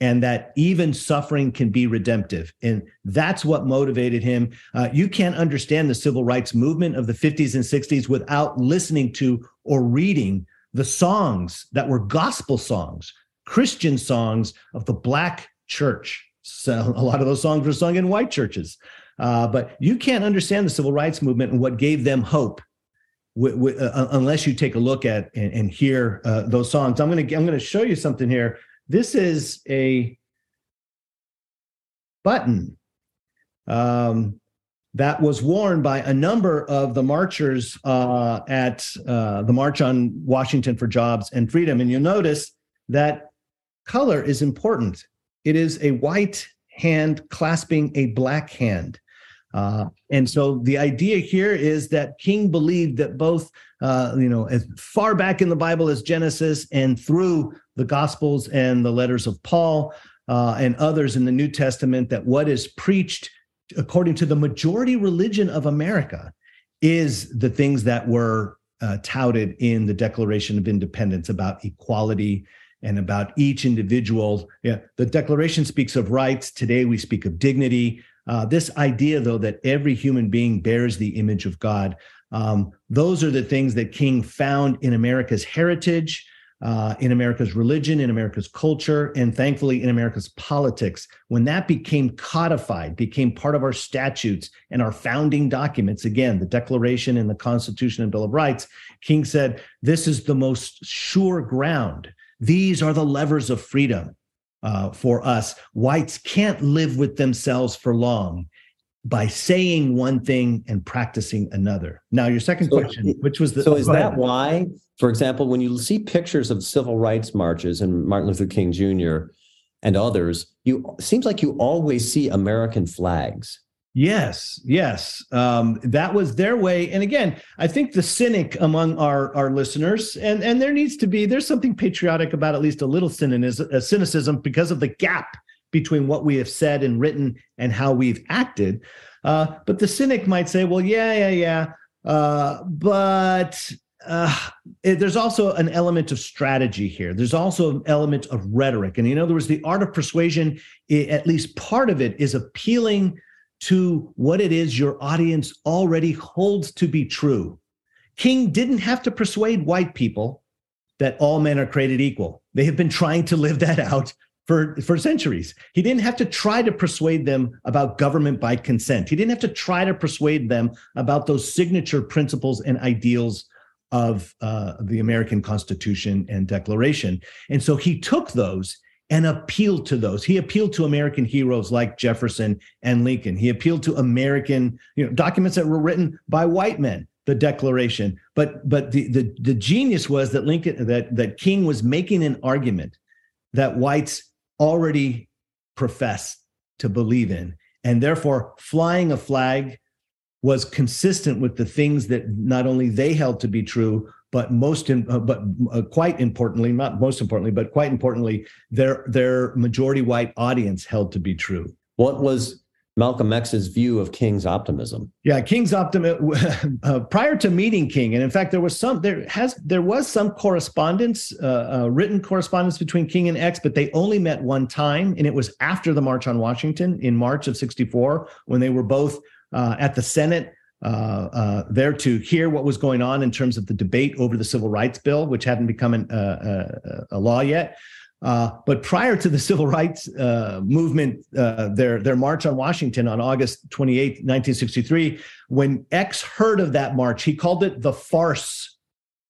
and that even suffering can be redemptive. And that's what motivated him. Uh, you can't understand the civil rights movement of the 50s and 60s without listening to or reading the songs that were gospel songs, Christian songs of the Black church. So a lot of those songs were sung in white churches. Uh, but you can't understand the civil rights movement and what gave them hope w- w- uh, unless you take a look at and, and hear uh, those songs. I'm going to I'm going to show you something here. This is a button um, that was worn by a number of the marchers uh, at uh, the March on Washington for Jobs and Freedom. And you'll notice that color is important. It is a white hand clasping a black hand. Uh, and so the idea here is that King believed that both, uh, you know, as far back in the Bible as Genesis and through the Gospels and the letters of Paul uh, and others in the New Testament, that what is preached according to the majority religion of America, is the things that were uh, touted in the Declaration of Independence about equality and about each individual. Yeah, the Declaration speaks of rights. Today we speak of dignity. Uh, this idea, though, that every human being bears the image of God, um, those are the things that King found in America's heritage uh, in America's religion, in America's culture, and thankfully in America's politics. When that became codified, became part of our statutes and our founding documents, again, the Declaration and the Constitution and Bill of Rights, King said, This is the most sure ground. These are the levers of freedom uh, for us. Whites can't live with themselves for long by saying one thing and practicing another. Now, your second so, question, which was the so is that why, for example, when you see pictures of civil rights marches and Martin Luther King Jr. and others, you seems like you always see American flags. Yes, yes, um, that was their way. And again, I think the cynic among our our listeners, and and there needs to be there's something patriotic about at least a little cynicism, uh, because of the gap between what we have said and written and how we've acted. Uh, but the cynic might say, well, yeah, yeah, yeah. Uh, but uh, it, there's also an element of strategy here. There's also an element of rhetoric. And in other words, the art of persuasion, it, at least part of it, is appealing to what it is your audience already holds to be true. King didn't have to persuade white people that all men are created equal. They have been trying to live that out for, for centuries. He didn't have to try to persuade them about government by consent. He didn't have to try to persuade them about those signature principles and ideals of uh, the American Constitution and Declaration. And so he took those and appealed to those. He appealed to American heroes like Jefferson and Lincoln. He appealed to American, you know, documents that were written by white men, the Declaration. But but the the, the genius was that Lincoln that that King was making an argument that whites already profess to believe in. And therefore, flying a flag was consistent with the things that not only they held to be true, but most, in, uh, but uh, quite importantly, not most importantly, but quite importantly, their their majority white audience held to be true. What was Malcolm X's view of King's optimism. Yeah, King's optimism uh, prior to meeting King, and in fact, there was some there has there was some correspondence, uh, uh, written correspondence between King and X, but they only met one time, and it was after the March on Washington in March of ¡64 when they were both uh, at the Senate. Uh, uh, there to hear what was going on in terms of the debate over the civil rights bill, which hadn't become an, a law yet. Uh, but prior to the civil rights uh, movement, uh, their their march on Washington on August 28, 1963, when X heard of that march, he called it the farce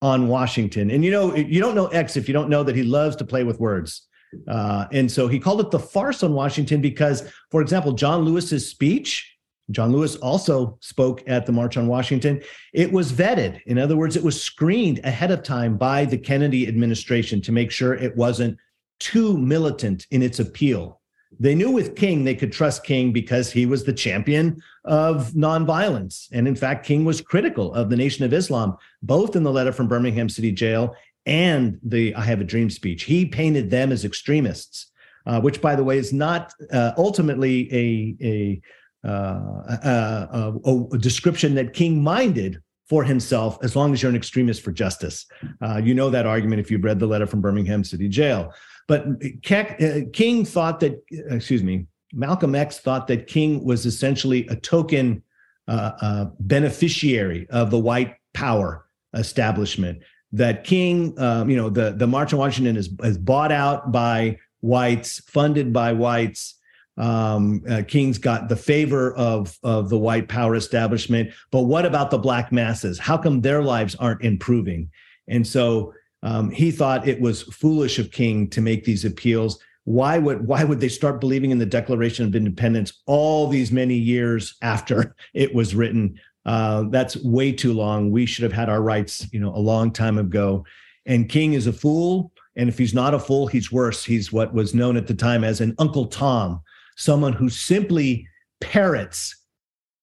on Washington. And you know, you don't know X if you don't know that he loves to play with words. Uh, and so he called it the farce on Washington because, for example, John Lewis's speech. John Lewis also spoke at the March on Washington. It was vetted. In other words, it was screened ahead of time by the Kennedy administration to make sure it wasn't too militant in its appeal. They knew with King they could trust King because he was the champion of nonviolence. And in fact, King was critical of the Nation of Islam, both in the letter from Birmingham City Jail and the I Have a Dream speech. He painted them as extremists, uh, which, by the way, is not uh, ultimately a, a, a, a, a description that King minded for himself as long as you're an extremist for justice. Uh, you know that argument if you've read the letter from Birmingham City Jail. But uh, King thought that, excuse me, Malcolm X thought that King was essentially a token uh, uh, beneficiary of the white power establishment. That King, um, you know, the, the March on Washington is, is bought out by whites, funded by whites. Um, uh, King's got the favor of of the white power establishment, but what about the black masses? How come their lives aren't improving? And so um, he thought it was foolish of King to make these appeals. Why would why would they start believing in the Declaration of Independence all these many years after it was written? Uh, that's way too long. We should have had our rights, you know, a long time ago. And King is a fool. And if he's not a fool, he's worse. He's what was known at the time as an Uncle Tom, someone who simply parrots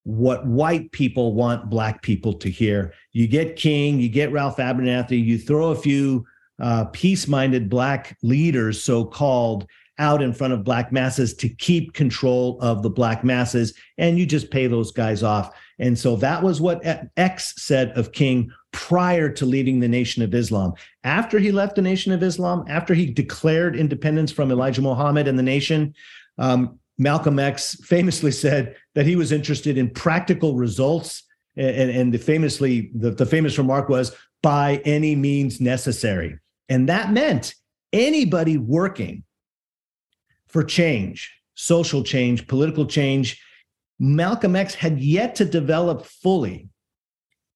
what white people want black people to hear. You get King, you get Ralph Abernathy, you throw a few uh, peace minded black leaders, so called, out in front of black masses to keep control of the black masses, and you just pay those guys off. And so that was what X said of King prior to leaving the Nation of Islam. After he left the Nation of Islam, after he declared independence from Elijah Muhammad and the nation, um, Malcolm X famously said that he was interested in practical results. And, and the famously, the, the famous remark was, by any means necessary. And that meant anybody working for change, social change, political change, Malcolm X had yet to develop fully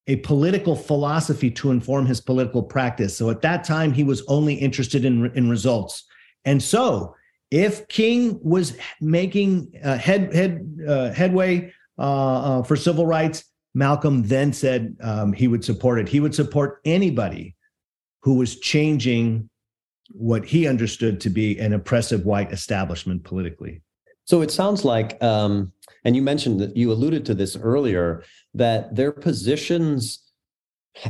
a political philosophy to inform his political practice. So at that time, he was only interested in, in results. And so if King was making uh, head, head, uh, headway uh, uh, for civil rights, Malcolm then said um, he would support it. He would support anybody who was changing what he understood to be an oppressive white establishment politically. So it sounds like, um, and you mentioned that you alluded to this earlier, that their positions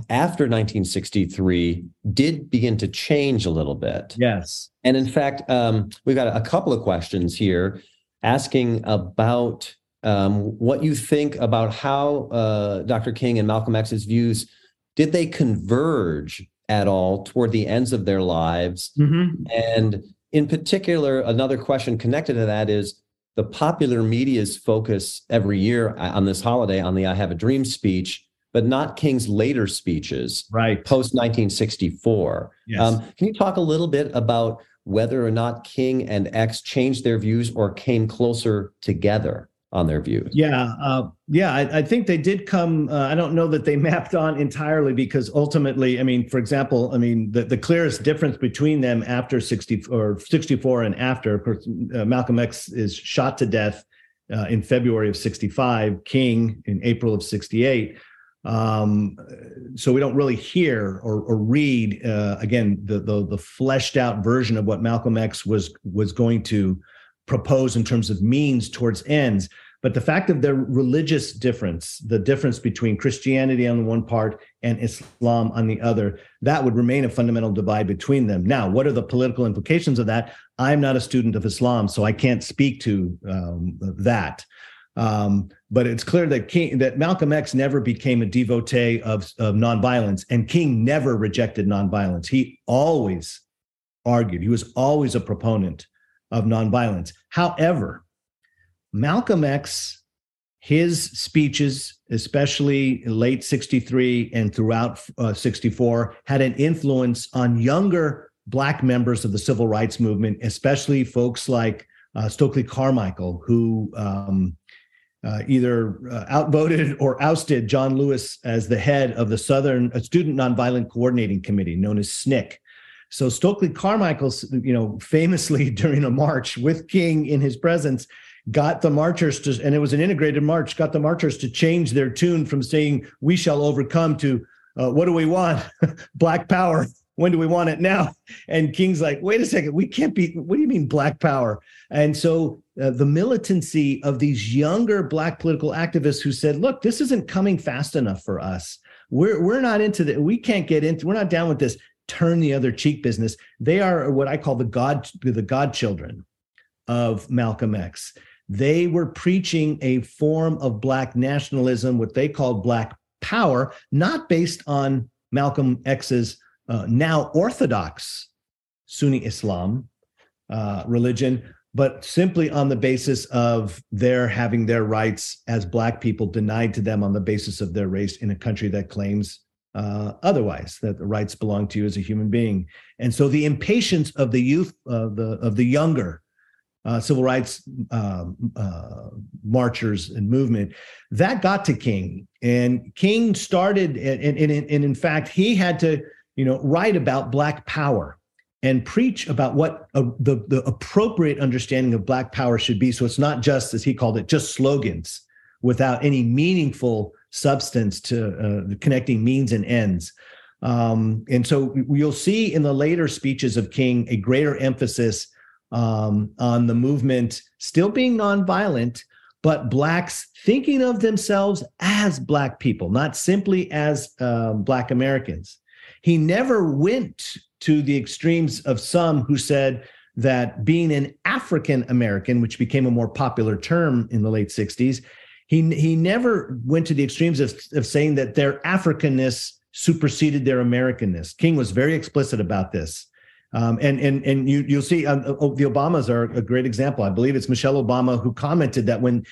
after 1963 did begin to change a little bit. Yes. And in fact, um, we've got a couple of questions here asking about um, what you think about how uh, Dr. King and Malcolm X's views did they converge at all toward the ends of their lives? Mm-hmm. And in particular, another question connected to that is the popular media's focus every year on this holiday on the I Have a Dream speech, but not King's later speeches, right? Post 1964. Yes. Um, can you talk a little bit about whether or not King and X changed their views or came closer together? on their views. Yeah, uh, yeah, I, I, think they did come. Uh, I don't know that they mapped on entirely because ultimately, I mean, for example, I mean, the, the clearest difference between them after sixty or sixty four and after, of course, uh, Malcolm X is shot to death uh, in February of sixty five, King in April of sixty eight. Um, so we don't really hear or, or read uh, again the, the the fleshed out version of what Malcolm X was was going to propose in terms of means towards ends. But the fact of their religious difference, the difference between Christianity on the one part and Islam on the other, that would remain a fundamental divide between them. Now, what are the political implications of that? I'm not a student of Islam, so I can't speak to um, that. Um, but it's clear that King, that Malcolm X never became a devotee of, of nonviolence, and King never rejected nonviolence. He always argued. He was always a proponent of nonviolence. However, Malcolm X, his speeches, especially late 63 and throughout uh, 64, had an influence on younger Black members of the civil rights movement, especially folks like uh, Stokely Carmichael, who um, uh, either uh, outvoted or ousted John Lewis as the head of the Southern uh, Student Nonviolent Coordinating Committee, known as SNCC. So Stokely Carmichael, you know, famously during a march with King in his presence, got the marchers to, and it was an integrated march, got the marchers to change their tune from saying "We shall overcome" to uh, "What do we want? Black power." When do we want it now? And King's like, wait a second, we can't be. What do you mean black power? And so uh, the militancy of these younger black political activists who said, look, this isn't coming fast enough for us. We're we're not into the. We can't get into. We're not down with this turn the other cheek business. They are what I call the God, the godchildren of Malcolm X. They were preaching a form of Black nationalism, what they called Black power, not based on Malcolm X's uh, now Orthodox Sunni Islam uh, religion, but simply on the basis of their having their rights as Black people denied to them on the basis of their race in a country that claims uh, otherwise that the rights belong to you as a human being and so the impatience of the youth uh, the of the younger uh, civil rights uh, uh, marchers and movement. That got to King, and King started, and, and, and in fact, he had to, you know, write about Black Power and preach about what uh, the the appropriate understanding of Black Power should be. So it's not just, as he called it, just slogans without any meaningful substance to uh, connecting means and ends. Um, and so you'll see in the later speeches of King a greater emphasis um, on the movement still being nonviolent, but Blacks thinking of themselves as Black people, not simply as uh, Black Americans. He never went to the extremes of some who said that being an African American, which became a more popular term in the late 60s, he, he never went to the extremes of, of saying that their Africanness superseded their Americanness. King was very explicit about this. Um, and and and you you'll see uh, the Obamas are a great example. I believe it's Michelle Obama who commented that when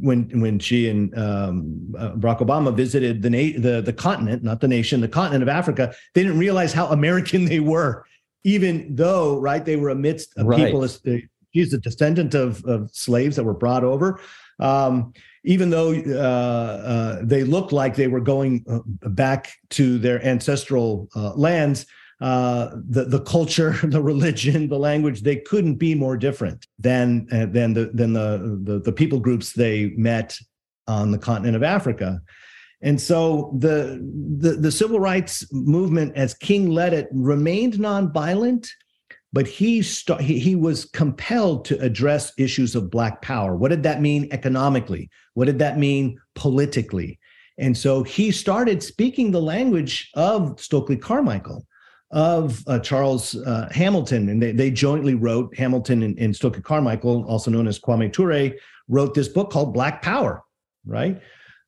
when when she and um, uh, Barack Obama visited the na- the the continent, not the nation, the continent of Africa, they didn't realize how American they were, even though right they were amidst right. people. Uh, she's a descendant of of slaves that were brought over. Um, even though uh, uh, they looked like they were going uh, back to their ancestral uh, lands, uh, the the culture, the religion, the language, they couldn't be more different than uh, than the than the, the the people groups they met on the continent of Africa. And so the, the the civil rights movement, as King led it, remained nonviolent, but he, st- he he was compelled to address issues of black power. What did that mean economically? What did that mean politically? And so he started speaking the language of Stokely Carmichael of uh, Charles uh, Hamilton, and they, they jointly wrote Hamilton and, and Carmichael, also known as Kwame Ture, wrote this book called Black Power, right?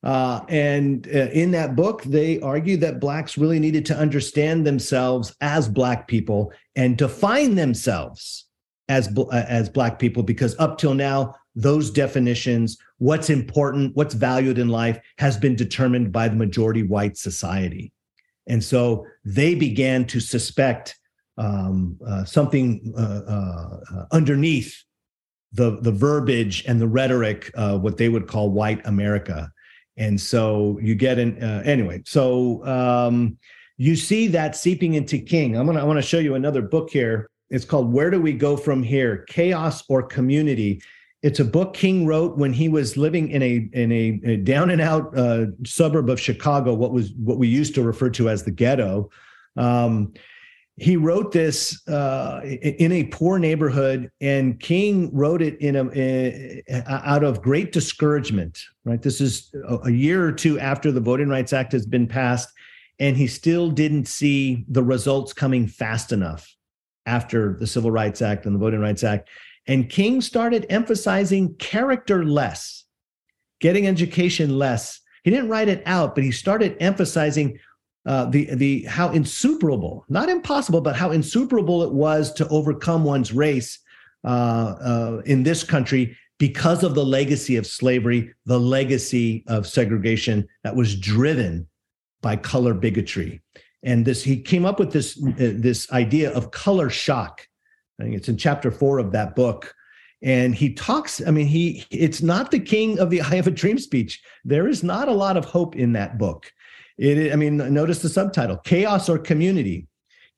Uh, and uh, in that book, they argued that blacks really needed to understand themselves as black people and define themselves as uh, as black people, because up till now, those definitions, what's important, what's valued in life, has been determined by the majority white society. And so they began to suspect um, uh, something uh, uh, underneath the, the verbiage and the rhetoric of what they would call white America. And so you get in, uh, anyway, so um, you see that seeping into King. I'm gonna, I wanna show you another book here. It's called Where Do We Go From Here? Chaos or Community. It's a book King wrote when he was living in a in a, a down and out uh, suburb of Chicago, what was what we used to refer to as the ghetto. Um, he wrote this uh, in a poor neighborhood, and King wrote it in a, out of great discouragement. Right, this is a year or two after the Voting Rights Act has been passed, and he still didn't see the results coming fast enough after the Civil Rights Act and the Voting Rights Act. And King started emphasizing character less, getting education less. He didn't write it out, but he started emphasizing uh, the the how insuperable, not impossible, but how insuperable it was to overcome one's race uh, uh, in this country because of the legacy of slavery, the legacy of segregation that was driven by color bigotry. And this he came up with this uh, this idea of color shock I think it's in chapter four of that book. And he talks, I mean, he it's not the king of the I have a dream speech. There is not a lot of hope in that book. It, I mean, notice the subtitle Chaos or Community.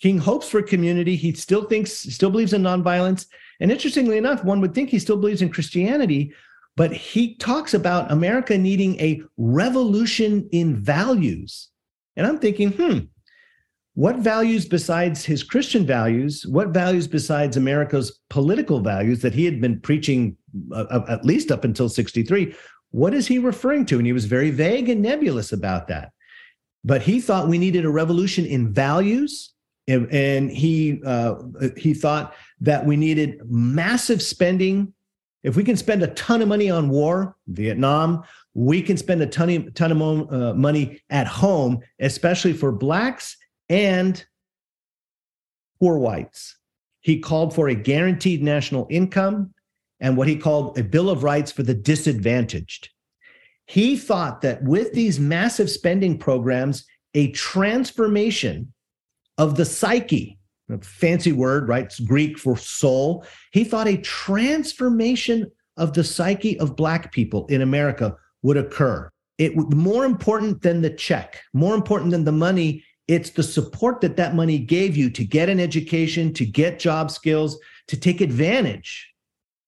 King hopes for community. He still thinks, still believes in nonviolence. And interestingly enough, one would think he still believes in Christianity, but he talks about America needing a revolution in values. And I'm thinking, hmm, what values besides his Christian values, what values besides America's political values that he had been preaching uh, uh at least up until 63, what is he referring to? And he was very vague and nebulous about that. But he thought we needed a revolution in values. And, and he uh, he thought that we needed massive spending. If we can spend a ton of money on war, Vietnam, we can spend a ton of, ton of uh, money at home, especially for blacks and poor whites. He called for a guaranteed national income and what he called a Bill of Rights for the disadvantaged. He thought that with these massive spending programs, a transformation of the psyche a fancy word, right? It's Greek for soul. He thought a transformation of the psyche of Black people in America would occur. It was more important than the check, more important than the money. It's the support that that money gave you to get an education, to get job skills, to take advantage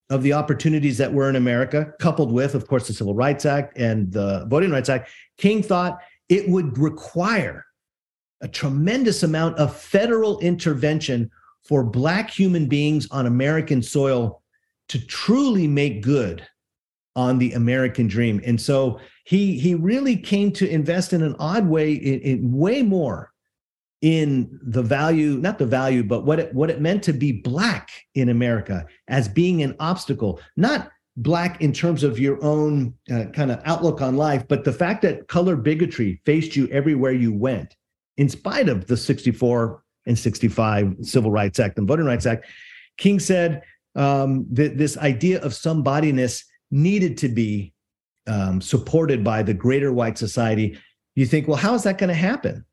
of the opportunities that were in America, coupled with, of course, the Civil Rights Act and the Voting Rights Act. King thought it would require a tremendous amount of federal intervention for Black human beings on American soil to truly make good on the American dream. And so he he really came to invest in an odd way in, in, way more in the value, not the value, but what it what it meant to be black in America as being an obstacle, not black in terms of your own uh, kind of outlook on life, but the fact that color bigotry faced you everywhere you went in spite of the 64 and 65 Civil Rights Act and Voting Rights Act, King said um, that this idea of somebodyness needed to be um, supported by the greater white society. You think, well, how is that going to happen?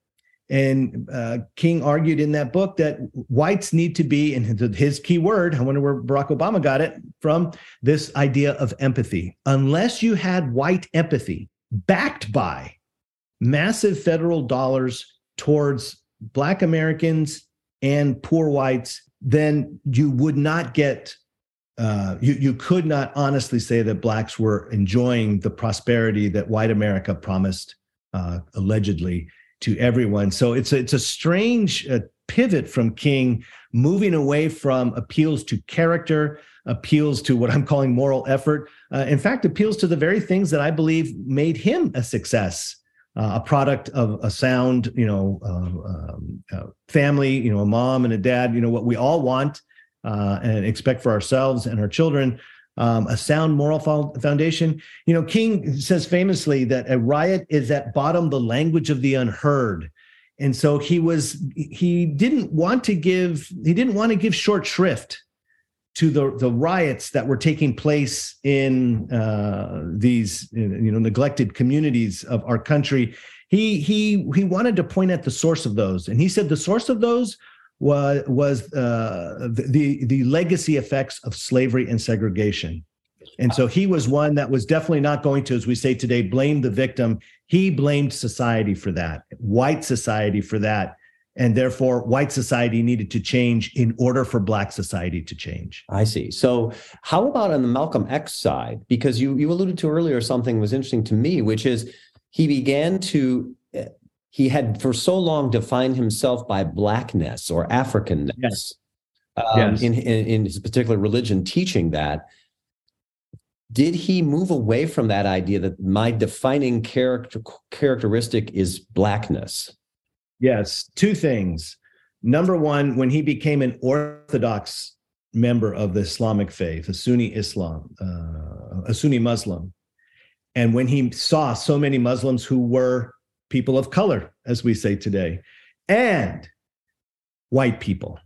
And uh, King argued in that book that whites need to be, and his key word, I wonder where Barack Obama got it from, this idea of empathy. Unless you had white empathy backed by massive federal dollars towards Black Americans and poor whites, then you would not get, uh, you, you could not honestly say that Blacks were enjoying the prosperity that white America promised, uh, allegedly, to everyone. So it's a, it's a strange uh, pivot from King, moving away from appeals to character, appeals to what I'm calling moral effort. Uh, in fact, appeals to the very things that I believe made him a success uh, a product of a sound, you know, um, family, you know, a mom and a dad, you know, what we all want uh, and expect for ourselves and our children, um, a sound moral foundation. You know, King says famously that a riot is at bottom the language of the unheard. And so he was, he didn't want to give, he didn't want to give short shrift to the the riots that were taking place in uh, these you know neglected communities of our country. He he he wanted to point at the source of those, and he said the source of those was was uh, the the legacy effects of slavery and segregation. And so he was one that was definitely not going to, as we say today, blame the victim. He blamed society for that, white society for that and therefore white society needed to change in order for black society to change i see so how about on the malcolm x side because you you alluded to earlier something was interesting to me which is he began to he had for so long defined himself by blackness or africanness yes. Um, yes. In, in, in his particular religion teaching that did he move away from that idea that my defining character characteristic is blackness Yes, two things. Number one, when he became an Orthodox member of the Islamic faith, a Sunni Islam, uh, a Sunni Muslim, and when he saw so many Muslims who were people of color, as we say today, and white people,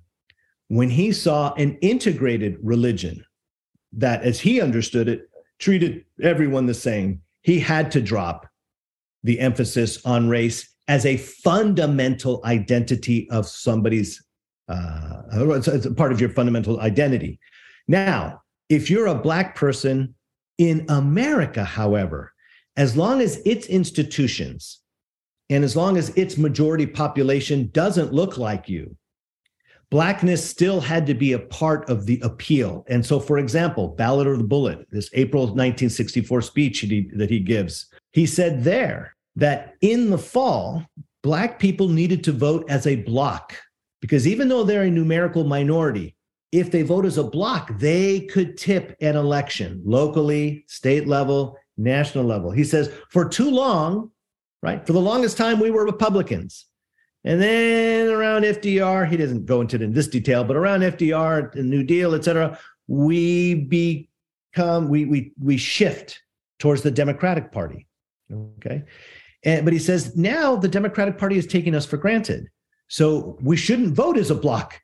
when he saw an integrated religion that, as he understood it, treated everyone the same, he had to drop the emphasis on race as a fundamental identity of somebody's uh, it's part of your fundamental identity. Now, if you're a black person in America, however, as long as its institutions and as long as its majority population doesn't look like you, blackness still had to be a part of the appeal. And so, for example, Ballot or the Bullet, this April 1964 speech that he, that he gives, he said there that in the fall, Black people needed to vote as a block because even though they're a numerical minority, if they vote as a block, they could tip an election locally, state level, national level. He says, for too long, right? For the longest time, we were Republicans. And then around FDR, he doesn't go into it in this detail, but around FDR, the New Deal, et cetera, we become, we, we, we shift towards the Democratic Party. Okay. And, but he says now the Democratic Party is taking us for granted. So we shouldn't vote as a block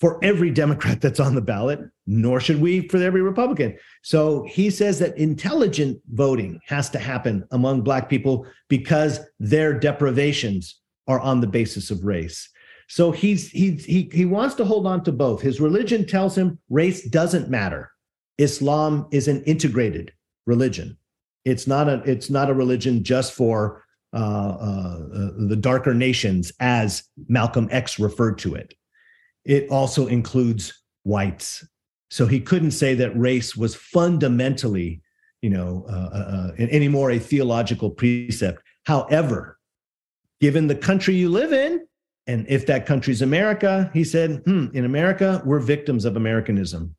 for every Democrat that's on the ballot, nor should we for every Republican. So he says that intelligent voting has to happen among Black people because their deprivations are on the basis of race. So he's he's he he wants to hold on to both. His religion tells him race doesn't matter. Islam is an integrated religion. It's not a it's not a religion just for uh, uh, the darker nations, as Malcolm X referred to it. It also includes whites. So he couldn't say that race was fundamentally, you know, uh, uh, uh anymore a theological precept. However, given the country you live in, and if that country's America, he said, hmm, in America, we're victims of Americanism.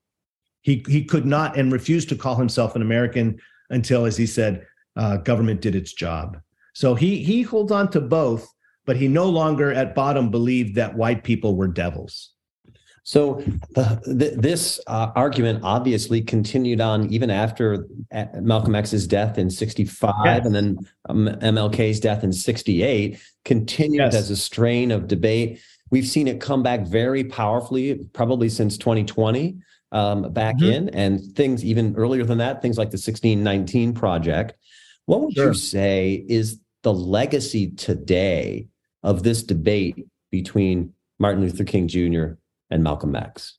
He, he could not and refused to call himself an American until, as he said, uh, government did its job. So he he holds on to both, but he no longer at bottom believed that white people were devils. So uh, th- this uh, argument obviously continued on even after uh, Malcolm X's death in 65 yes. and then um, MLK's death in 68 continued yes. as a strain of debate. We've seen it come back very powerfully, probably since 2020, um, back mm-hmm. in, and things even earlier than that, things like the 1619 Project. What would sure. you say is the legacy today of this debate between Martin Luther King Jr and Malcolm X?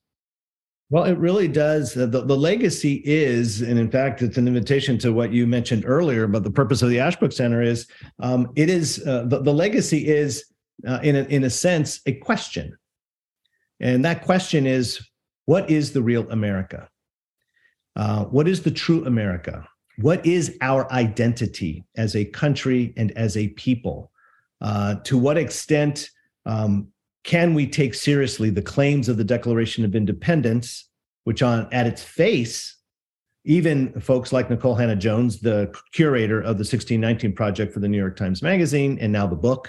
Well, it really does. The, the legacy is, and in fact, it's an invitation to what you mentioned earlier. But the purpose of the Ashbrook Center is, um, it is uh, the, the legacy is, uh, in a, in a sense, a question, and that question is, what is the real America? Uh, what is the true America? What is our identity as a country and as a people? Uh, to what extent um, can we take seriously the claims of the Declaration of Independence, which on at its face, even folks like Nikole Hannah-Jones, the curator of the 1619 Project for the New York Times Magazine, and now the book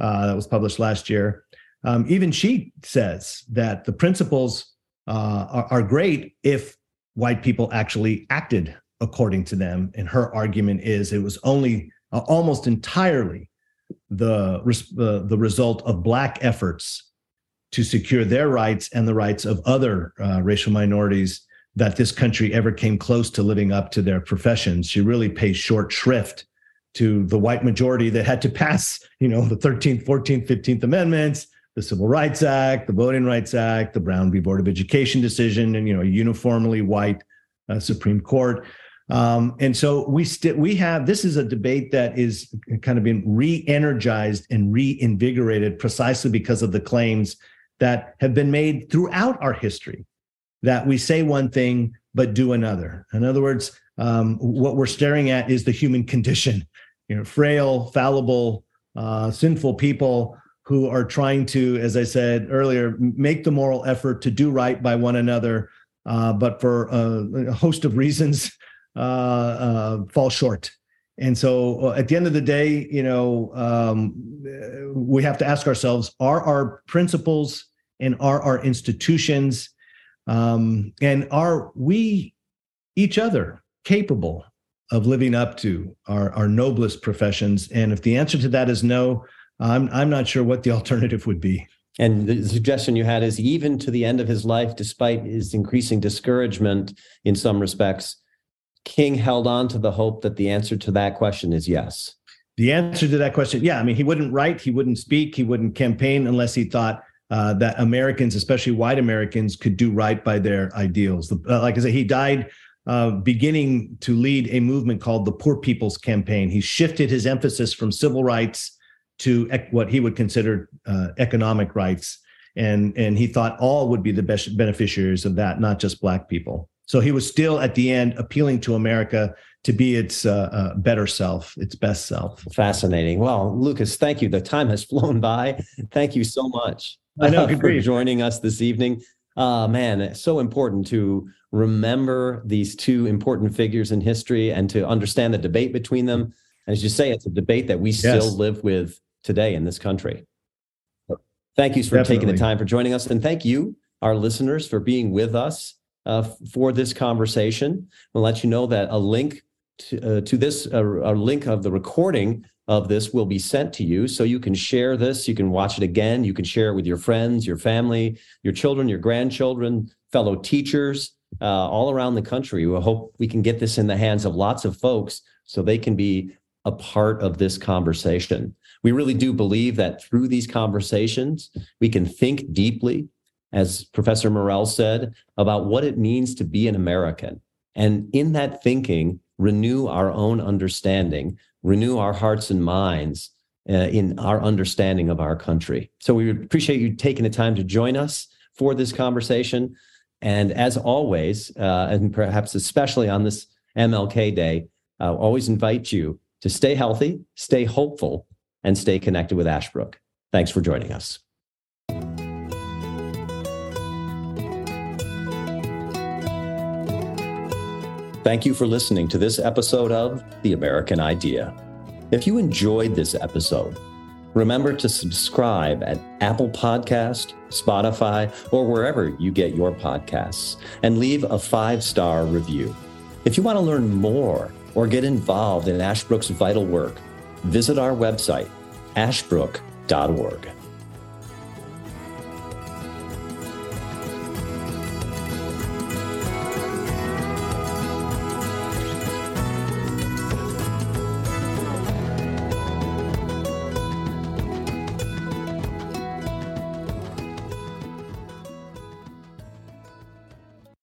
uh, that was published last year, um, even she says that the principles uh, are, are great if white people actually acted according to them. And her argument is it was only uh, almost entirely the, the result of Black efforts to secure their rights and the rights of other uh, racial minorities that this country ever came close to living up to their professions. She really pays short shrift to the white majority that had to pass, you know, the 13th, 14th, 15th Amendments, the Civil Rights Act, the Voting Rights Act, the Brown v. Board of Education decision, and, you know, a uniformly white uh, Supreme Court. Um, and so we still we have this is a debate that is kind of been re-energized and reinvigorated precisely because of the claims that have been made throughout our history that we say one thing but do another. In other words, um, what we're staring at is the human condition, you know, frail, fallible, uh, sinful people who are trying to, as I said earlier, make the moral effort to do right by one another, uh, but for a host of reasons uh, uh, fall short. And so uh, at the end of the day, you know, um, we have to ask ourselves are our principles and are our institutions um, and are we each other capable of living up to our, our noblest professions? And if the answer to that is no, I'm, I'm not sure what the alternative would be. And the suggestion you had is even to the end of his life, despite his increasing discouragement in some respects, King held on to the hope that the answer to that question is yes. The answer to that question, yeah. I mean, he wouldn't write, he wouldn't speak, he wouldn't campaign unless he thought uh, that Americans, especially white Americans, could do right by their ideals. Uh, like I said, he died uh, beginning to lead a movement called the Poor People's Campaign. He shifted his emphasis from civil rights to ec- what he would consider uh, economic rights, and and he thought all would be the best beneficiaries of that, not just black people. So he was still at the end appealing to America to be its uh, uh, better self, its best self. Fascinating. Well, Lucas, thank you. The time has flown by. Thank you so much I know, for joining us this evening. Uh, man, it's so important to remember these two important figures in history and to understand the debate between them. And as you say, it's a debate that we still live with today in this country. Thank you for Definitely. taking the time for joining us. And thank you, our listeners, for being with us uh, for this conversation. We'll let you know that a link to, uh, to this, uh, a link of the recording of this will be sent to you so you can share this. You can watch it again. You can share it with your friends, your family, your children, your grandchildren, fellow teachers uh, all around the country. We hope we can get this in the hands of lots of folks so they can be a part of this conversation. We really do believe that through these conversations, we can think deeply, as Professor Morel said, about what it means to be an American. And in that thinking, renew our own understanding, renew our hearts and minds uh, in our understanding of our country. So we appreciate you taking the time to join us for this conversation. And as always, uh, and perhaps especially on this MLK Day, I always invite you to stay healthy, stay hopeful, and stay connected with Ashbrook. Thanks for joining us. Thank you for listening to this episode of The American Idea. If you enjoyed this episode, remember to subscribe at Apple Podcast, Spotify, or wherever you get your podcasts, and leave a five-star review. If you want to learn more or get involved in Ashbrook's vital work, visit our website, ashbrook.org.